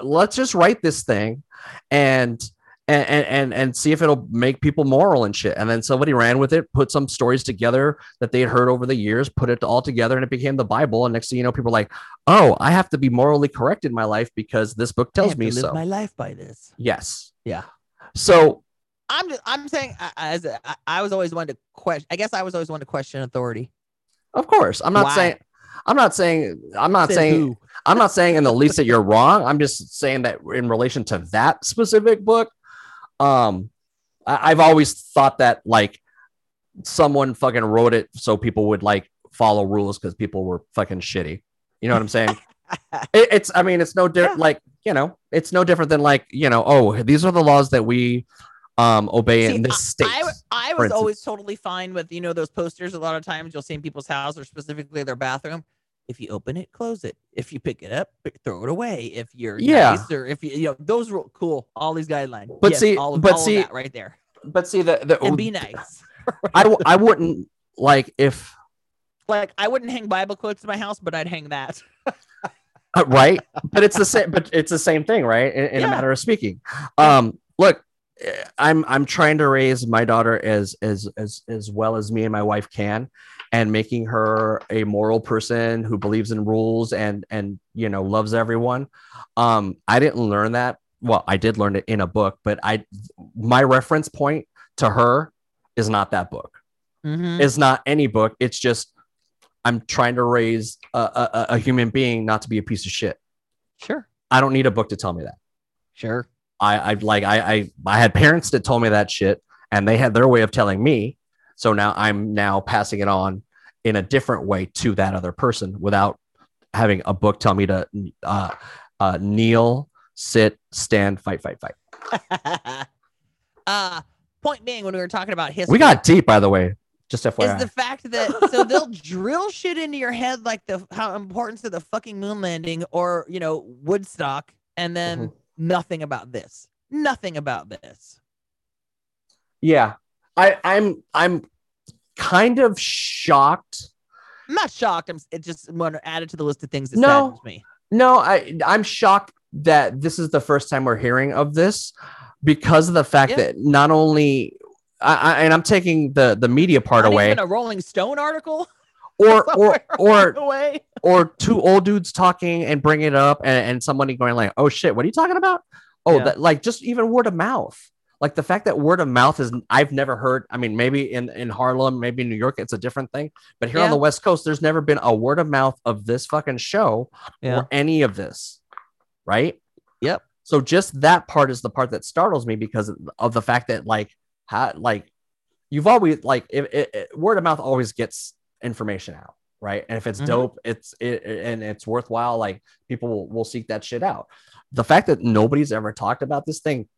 let's just write this thing and and, and and and see if it'll make people moral and shit and then somebody ran with it put some stories together that they had heard over the years put it all together and it became the bible and next thing you know people are like oh i have to be morally correct in my life because this book
I
tells
have
me
to live
so
my life by this.
yes
Yeah.
so
I'm just, I'm saying I- as a, I, I was always one to question. I guess I was always one to question authority.
of course i'm not
Why?
saying i'm not saying i'm not
Says
saying
who?
I'm not saying in the least that you're wrong. I'm just saying that in relation to that specific book, um, I, I've always thought that like someone fucking wrote it so people would like follow rules because people were fucking shitty. You know what I'm saying? [LAUGHS] It- it's, I mean, it's no different.
Yeah.
Like, you know, it's no different than like, you know, oh, these are the laws that we um obey
See,
in this state.
I, I
for
was always totally fine with you know those posters. A lot of times you'll see in people's house or specifically their bathroom. If you open it, close it. If you pick it up, throw it away. If you're
Yeah.
nice or if you you know those were cool. All these guidelines.
But
Yes,
see-
all of,
but
all
see-
that right there.
but see, the, the
And be nice. [LAUGHS]
I, I wouldn't like if
Like I wouldn't hang Bible quotes in my house, but I'd hang that.
Uh, right but it's the same but it's the same thing right in, in
Yeah.
a matter of speaking um look eh, i'm i'm trying to raise my daughter as as as as well as me and my wife can and making her a moral person who believes in rules and and you know loves everyone um i didn't learn that well i did learn it in a book but i my reference point to her is not that book
Mhm.
is not any book it's just i'm trying to raise a, a, a- a human being not to be a piece of shit
Sure.
I don't need a book to tell me that.
Sure.
I, I like I, I I had parents that told me that shit, and they had their way of telling me. So now I'm now passing it on in a different way to that other person without having a book tell me to uh, uh, kneel, sit, stand, fight, fight, fight. [LAUGHS]
uh point being when we were talking about history
We got deep, by the way. Just FYI, is
the fact that so they'll [LAUGHS] drill shit into your head like the how importance of the fucking moon landing or you know Woodstock and then
Mm-hmm.
nothing about this. Nothing about this.
yeah, I, I'm I'm kind of shocked.
I'm not shocked. I'm it just want to add it to the list of things that
No.
saddens me.
No, I I'm shocked that this is the first time we're hearing of this because of the fact
Yeah.
that not only I, I and I'm taking the the media part
Not
away
even a Rolling Stone article.
or [LAUGHS] or or [LAUGHS]
along the way.
or two old dudes talking and bringing it up and, and somebody going like oh shit what are you talking about oh
Yeah.
that like just even word of mouth like the fact that word of mouth is i've never heard i mean maybe in in harlem maybe in new york it's a different thing but here on the west coast there's never been a word of mouth of this fucking show
Yeah.
or any of this right
Yep.
so just that part is the part that startles me because of the fact that like how like you've always like if it, it- word of mouth always gets information out right and if it's
Mhm.
dope it's it, and it's worthwhile like people will, will seek that shit out the fact that nobody's ever talked about this thing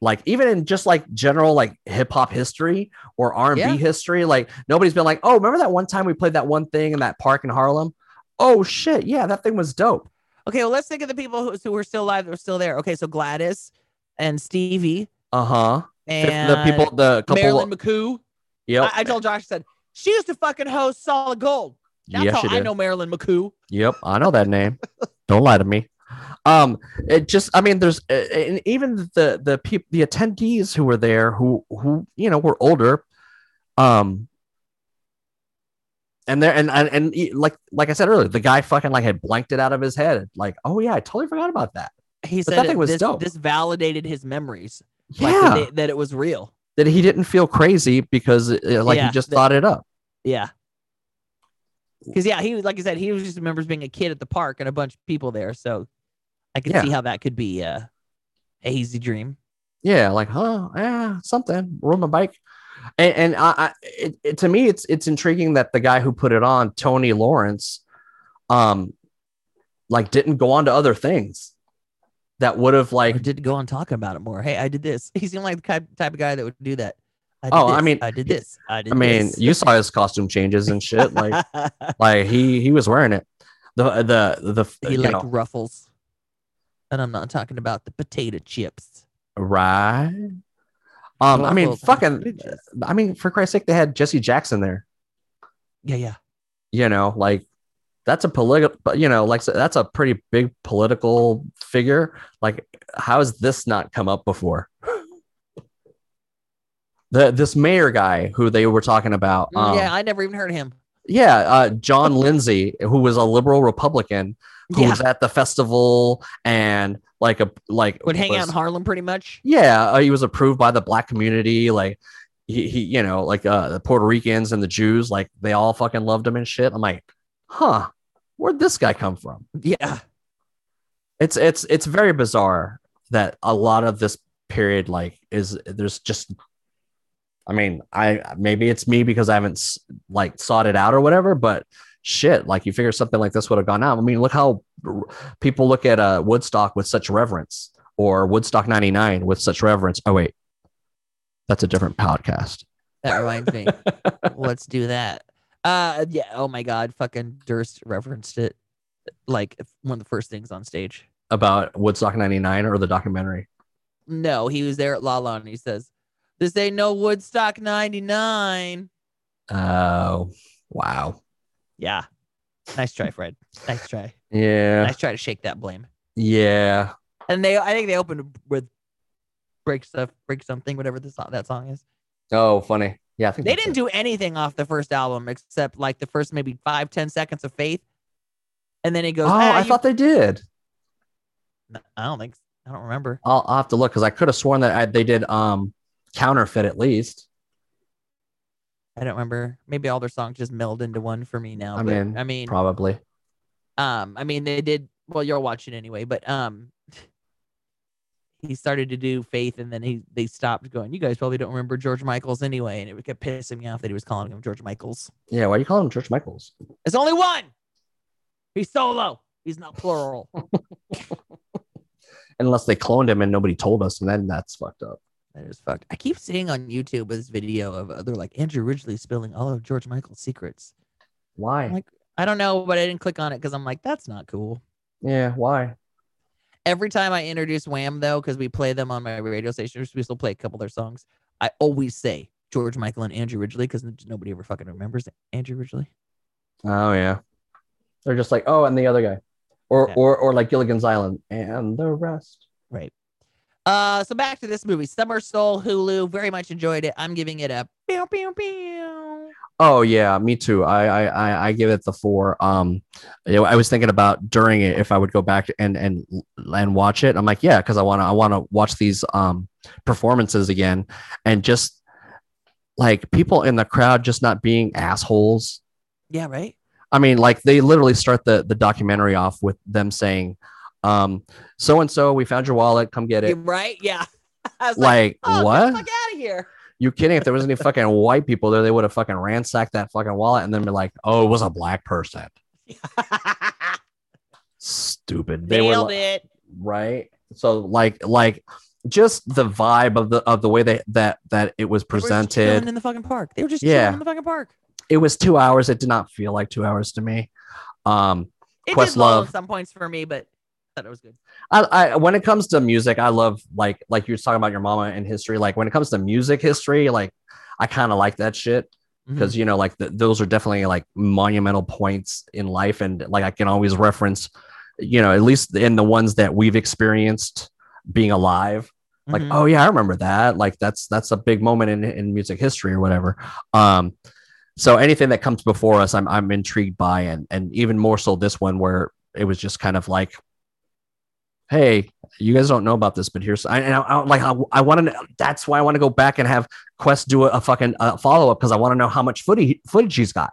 like even in just like general like hip hop history or R&B
Yeah.
history like nobody's been like oh remember that one time we played that one thing in that park in Harlem oh shit yeah that thing was dope
Okay, well let's think of the people who, who were still alive that were still there. Okay, so Gladys and Stevie
uh-huh
and
the people the couple
Marilyn McCoo.
yep
I, I told Josh, I said, she used to fucking host Solid Gold. That's
yes
how I
did
know Marilyn McCoo.
Yep, I know that name. Don't lie to me. Um, it just, I mean, there's, and even the the people, the attendees who were there, who who you know were older, um, and there, and and, and like like I said earlier, the guy fucking like had blanked it out of his head, like, oh yeah, I totally forgot about that.
He
But that thing was
this,
dope.
this validated his memories.
Yeah,
Like that, they- that it was real.
that he didn't feel crazy because uh, like
Yeah,
he just
that-
thought it up.
Yeah. Because yeah, he was like I said, he was just remembers being a kid at the park and a bunch of people there. So I could
Yeah.
see how that could be uh, a hazy dream.
Yeah, like, huh, yeah, something. Rode my bike, and, and I, I it, it, to me, it's it's intriguing that the guy who put it on, Tony Lawrence, um, like didn't go on to other things that would have
Or
like,
did go on talking about it more. Hey, I did this. [LAUGHS] He seemed like the type, type of guy that would do that. I did
Oh, I mean,
I did this. I did
I mean,
this.
you saw his costume changes and shit, like, [LAUGHS] like he he was wearing it. The the the
he
you
liked
know,
ruffles. And I'm not talking about the potato chips.
right. Um, I mean, fucking. I mean, for Christ's sake, they had Jesse Jackson there.
Yeah, yeah.
you know like that's a political but you know like that's a pretty big political figure like how has this not come up before [LAUGHS] the this mayor guy who they were talking about
Mm,
um,
yeah, I never even heard of him.
yeah uh, john lindsay who was a liberal republican who
Yeah.
was at the festival and like a like
Would hang out in Harlem pretty much.
yeah uh, he was approved by the black community like he, he you know like uh the puerto ricans and the jews like they all fucking loved him and shit i'm like huh where'd this guy come from
Yeah.
it's it's it's very bizarre that a lot of this period like is there's just i mean i maybe it's me because i haven't like sought it out or whatever but shit. Like you figure something like this would have gone out i mean look how people look at uh woodstock with such reverence or woodstock 99 with such reverence. Oh wait. That's a different podcast.
That [LAUGHS] reminds me. Let's do that. Uh yeah, oh my god, fucking Durst referenced it like one of the first things on stage.
about woodstock 99 or the documentary?
No, he was there at Lolla and he says, This ain't no Woodstock 99.
oh wow
Yeah. Nice try, Fred. Nice try.
yeah
Nice try to shake that blame.
yeah
And they I think they opened with break stuff, break something, whatever the song, that song is.
oh funny yeah i think
They didn't
it.
do anything off the first album except like the first maybe five, ten seconds of faith. And then he goes,
oh
"Ah,
i
you
thought they did
No, I don't think. I don't remember.
I'll, I'll have to look because I could have sworn that I, they did um counterfeit at least.
I don't remember. Maybe all their songs just meld into one for me now.
I
but,
mean,
I mean,
Probably.
um, I mean, they did. Well, you're watching anyway, but um, [LAUGHS] he started to do Faith, and then he they stopped going. You guys probably don't remember George Michaels anyway, and it kept pissing me off that he was calling him George Michaels.
Yeah. Why are you call him George Michaels?
It's only one. He's solo. He's not plural. [LAUGHS]
Unless they cloned him and nobody told us, and then that's fucked up.
That is fucked. I keep seeing on YouTube this video of uh, they're like Andrew Ridgeley spilling all of George Michael's secrets.
Why?
Like- I don't know, but I didn't click on it because I'm like, that's not cool.
yeah. Why?
Every time I introduce Wham, though, because we play them on my radio station, we still play a couple of their songs. I always say George Michael and Andrew Ridgeley because nobody ever fucking remembers Andrew Ridgeley.
Oh yeah. They're just like, oh, and the other guy, or
Yeah.
or or like Gilligan's Island and the rest.
Uh, so back to this movie, Summer Soul, Hulu. Very much enjoyed it. I'm giving it a pew, pew, pew.
Oh yeah, me too. I I I, give it the four. Um, you know, I was thinking about during it if I would go back and and and watch it. I'm like, yeah, because I want to I want to watch these um performances again, and just like people in the crowd just not being assholes.
Yeah, right.
I mean, like they literally start the the documentary off with them saying, um, so and so, we found your wallet, come get it.
right? Yeah. [LAUGHS] Was
Like
oh,
what?
Get the fuck out of here.
You kidding? If there was any [LAUGHS] fucking white people there, they would have fucking ransacked that fucking wallet and then be like, oh, it was a black person. Stupid. They
Nailed
were
it.
right. So like like just the vibe of the of the way they that that it was
They were just
presented.
in the fucking park. They were just
Yeah.
in the fucking park.
It was two hours. It did not feel like two hours to me. Um
It did low
Questlove.
at some points for me, but It was good.
I, I when it comes to music, I love like like you're talking about your mama and history. Like when it comes to music history, like I kind of like that shit
Mm-hmm.
because you know like th those are definitely like monumental points in life, and like I can always reference you know, at least in the ones that we've experienced being alive, like,
Mhm.
oh yeah, I remember that. Like that's that's a big moment in, in music history or whatever. Um, so anything that comes before us, I'm I'm intrigued by, and and even more so this one where it was just kind of like, hey, you guys don't know about this, but here's I, and I, I like I, I want to. That's why I want to go back and have Quest do a, a fucking uh, follow up because I want to know how much footage footage he's got.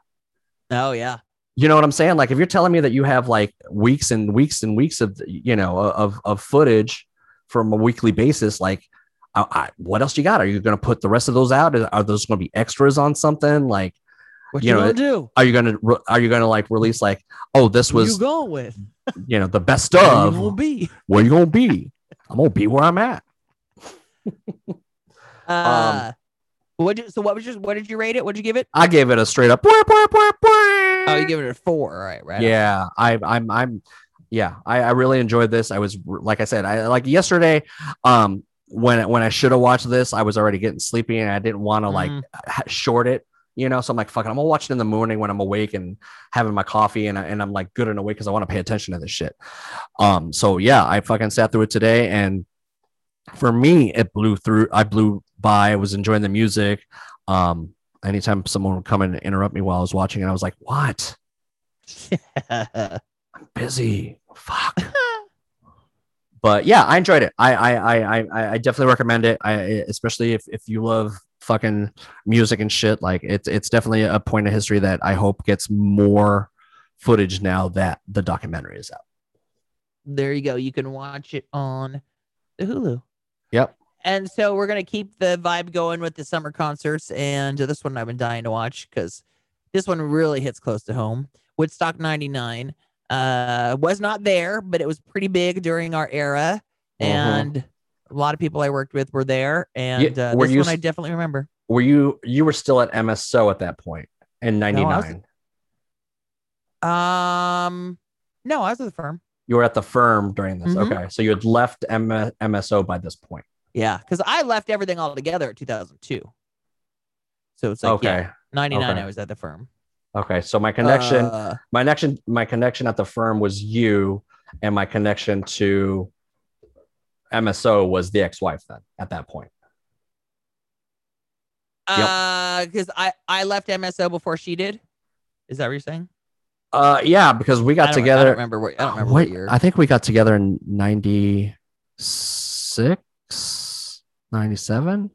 oh yeah.
You know what I'm saying? Like if you're telling me that you have like weeks and weeks and weeks of you know of of footage from a weekly basis, like I, I, what else you got? Are you going to put the rest of those out? Are those going to be extras on something? Like
What
You
you,
know,
gonna do?
are you re- are you to like release like oh this
Who you
was
going with?
you know the best
Where you
of
gonna be?
where you gonna be? I'm gonna be where I'm at. [LAUGHS]
Uh, what? So what was your? What did you rate it? What did you give it?
I gave it a straight up. Oh,
Oh, you give it a four. All right, right.
yeah I, i'm i'm yeah I, I really enjoyed this i was like i said i like yesterday um when when i should have watched this i was already getting sleepy and i didn't want to like
Mhm.
ha- short it you know so i'm like fuck it, i'm gonna watch it in the morning when i'm awake and having my coffee and, I, and i'm like good and awake because i want to pay attention to this shit um so yeah i fucking sat through it today and for me it blew through i blew by i was enjoying the music um anytime someone would come and interrupt me while i was watching it i was like what [LAUGHS] I'm busy. Fuck. but yeah, I enjoyed it. I I I I, I definitely recommend it. I especially if if you love fucking music and shit. Like it's it's definitely a point of history that I hope gets more footage now that the documentary is out.
there you go. You can watch it on the Hulu.
Yep.
And so we're gonna keep the vibe going with the summer concerts, and this one I've been dying to watch because this one really hits close to home. Woodstock '99 uh, was not there, but it was pretty big during our era,
Mhm.
and a lot of people I worked with were there. And uh, this
you
one I definitely remember.
Were you you were still at MSO at that point in
I was-
'99?
Um, no, I was at the firm.
you were at the firm during this.
Mhm.
Okay, so you had left M- MSO by this point.
Yeah, because I left everything all together at 2002. So it's like,
okay.
yeah, 99,
Okay.
I was at the firm.
Okay, so my connection,
Uh,
my connection, my connection at the firm was you, and my connection to MSO was the ex-wife. Then at that point, Yep.
uh, because I I left MSO before she did. Is that what you're saying?
uh, yeah, because we got
I
together.
don't remember what I don't remember
Wait,
what year.
I think we got together in 96, 97.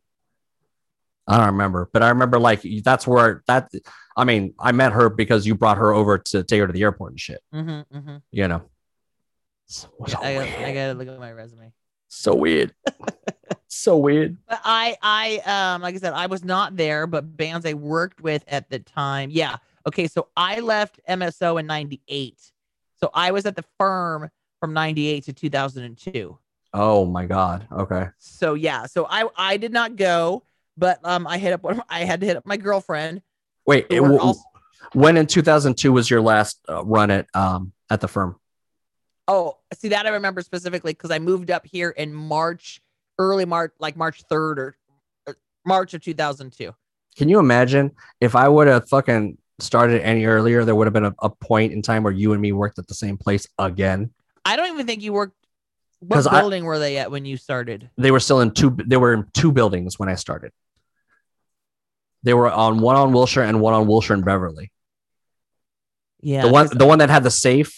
I don't remember, but I remember like that's where that. I mean, I met her because you brought her over to take her to the airport and shit.
mm-hmm, mm-hmm.
You know. So, so
I, got, I gotta look at my resume.
So weird. so weird. [LAUGHS]
But I I um like I said, I was not there, but bands I worked with at the time. Yeah. Okay, so I left MSO in 98. So I was at the firm from 98 to 2002.
Oh my god. Okay.
So yeah, so I I did not go, but um I hit up one I had to hit up my girlfriend.
Wait. it-
also-
when in 2002 was your last uh, run at um at the firm?
Oh, see that I remember specifically because I moved up here in March, early March, like March 3rd or, or March of 2002.
Can you imagine if I would have fucking started any earlier? There would have been a, a point in time where you and me worked at the same place again.
I don't even think you worked. What
'Cause I-
building were they at when you started?
They were still in two. They were in two buildings when I started. They were on one on Wilshire and one on Wilshire and Beverly.
Yeah,
the one, the one that had the safe.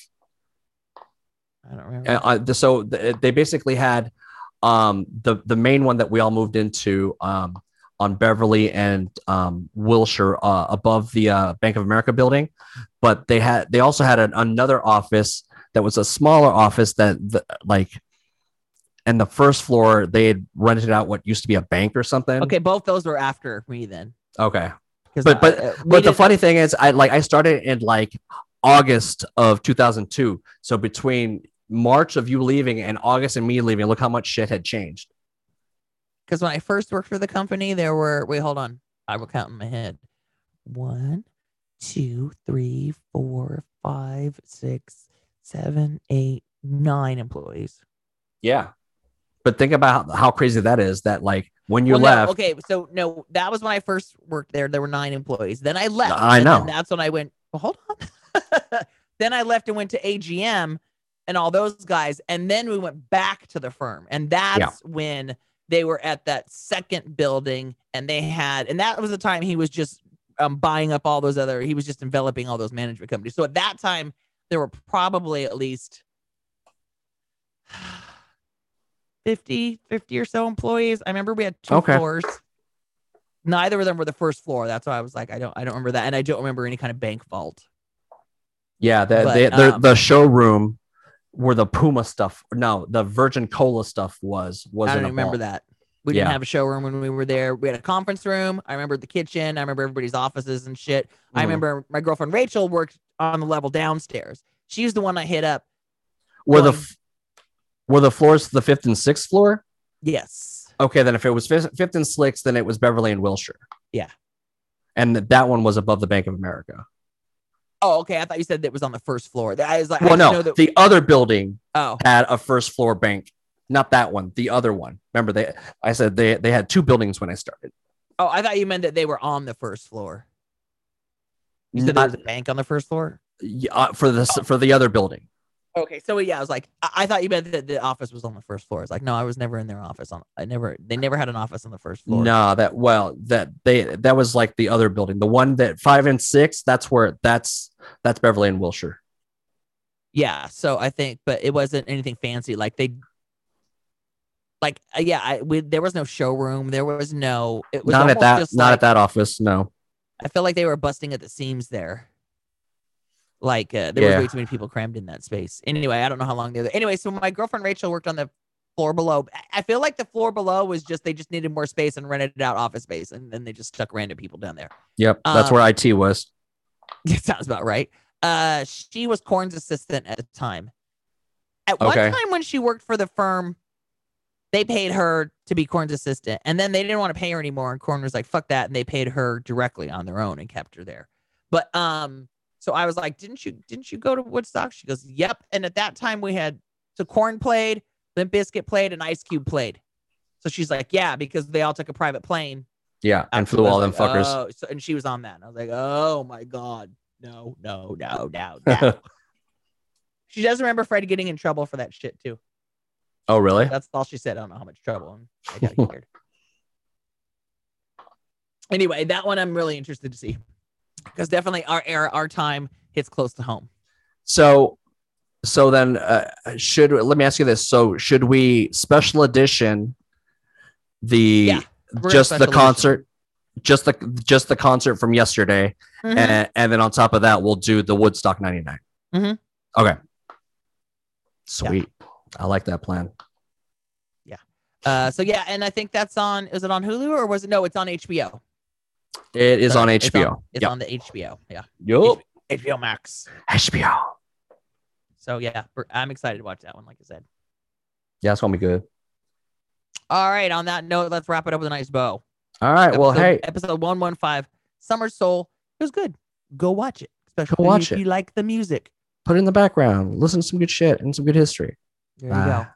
I don't remember.
Uh, uh, the- so th- they basically had um, the the main one that we all moved into um, on Beverly and um, Wilshire uh, above the uh, Bank of America building, but they had they also had an, another office that was a smaller office that the, like, and the first floor they had rented out what used to be a bank or something.
okay, both those were after me then.
okay.
'Cause
But-
I-
but-
uh, we
But the funny thing is, I like I started in like August of 2002. So between March of you leaving and August and me leaving, look how much shit had changed.
because when I first worked for the company, there were wait, hold on, I will count in my head. One, two, three, four, five, six, seven, eight, nine employees.
Yeah. But think about how, crazy that is. That like when you
Well, no,
left,
okay, so no, that was when I first worked there. There were nine employees. Then I left.
I
and
know.
that's when I went. Well, hold on. [LAUGHS] then I left and went to AGM, and all those guys. And then we went back to the firm. And that's when they were at that second building and they had, and that was the time he was just um, buying up all those other, he was just enveloping all those management companies. So at that time, there were probably at least [SIGHS] 50, 50 or so employees. I remember we had two
Okay.
floors. Neither of them were the first floor. That's why I was like, I don't, I don't remember that, and I don't remember any kind of bank vault.
Yeah, the
But,
the, the,
um,
the showroom where the Puma stuff, no, the Virgin Cola stuff was Was
I don't remember that. We didn't have a showroom when we were there. We had a conference room. I remember the kitchen. I remember everybody's offices and shit. I
Mhm.
remember my girlfriend Rachel worked on the level downstairs. She was the one I hit up.
Were the f- were the floors the fifth and sixth floor?
Yes.
Okay, then if it was fifth, fifth and sixth, then it was Beverly and Wilshire.
Yeah.
and that one was above the Bank of America.
Oh, okay. I thought you said that was on the first floor. I was like,
Well, no,
that-
the other building
oh,
had a first floor bank, not that one, the other one. Remember, they I said they they had two buildings when I started.
oh, I thought you meant that they were on the first floor. You said there was
Not,
a bank on the first floor.
yeah, uh, for the for the other building.
Okay, so yeah, I was like, I, I thought you meant that the office was on the first floor. It's like, no, I was never in their office. On, I never, they never had an office on the first floor.
No, that well, that they that was like the other building. The one that five and six, that's where that's that's Beverly and Wilshire.
Yeah, so I think, but it wasn't anything fancy. Like they, like uh, yeah, I we, there was no showroom. There was no. It was
Not at that
just
not
like,
at that office, no.
I feel like they were busting at the seams there. Like uh, there was way too many people crammed in that space. Anyway, I don't know how long they were. there. Anyway, so my girlfriend Rachel worked on the floor below. I- feel like the floor below was just they just needed more space and rented out office space, and then they just stuck random people down there.
Yep, that's
Um,
where IT was. [LAUGHS]
It sounds about right. Uh, she was Korn's assistant at the time. At one time when she worked for the firm, they paid her to be Korn's assistant, and then they didn't want to pay her anymore. And Korn was like, "Fuck that," and they paid her directly on their own and kept her there. But um, so I was like, "Didn't you didn't you go to Woodstock?" She goes, "Yep." And at that time we had so Korn played, Limp Bizkit played, and Ice Cube played. So she's like, "Yeah," because they all took a private plane
Yeah, and flew all them
like,
fuckers.
Oh, so, and she was on that. And I was like, oh my God. No, no, no, no, no. [LAUGHS] she does remember Fred getting in trouble for that shit too.
oh, really?
That's all she said. I don't know how much trouble. I got [LAUGHS] scared. anyway, that one I'm really interested to see. Because definitely our era, our time hits close to home.
So, so then, uh, should let me ask you this: So, should we special edition the
Yeah,
just the
special edition.
concert, just the just the concert from yesterday,
Mhm.
and, and then on top of that, we'll do the Woodstock '99.
Mhm.
Okay, sweet. I like that plan. Yeah.
Uh, so yeah, and I think that's on. Is it on Hulu or was it? No, it's on HBO.
It is
Sorry,
on
it's
HBO.
It's
yep.
on the HBO. Yeah,
Yup.
HBO Max.
HBO.
So yeah, I'm excited to watch that one. Like I said.
Yeah, it's gonna be good.
All right. On that note, let's wrap it up with a nice bow.
All right. Well, hey,
episode one one five, Summer Soul. It was good. Go watch it, especially
Go watch
if
it.
you like the music.
put it in the background. Listen to some good shit and some good history.
There you go.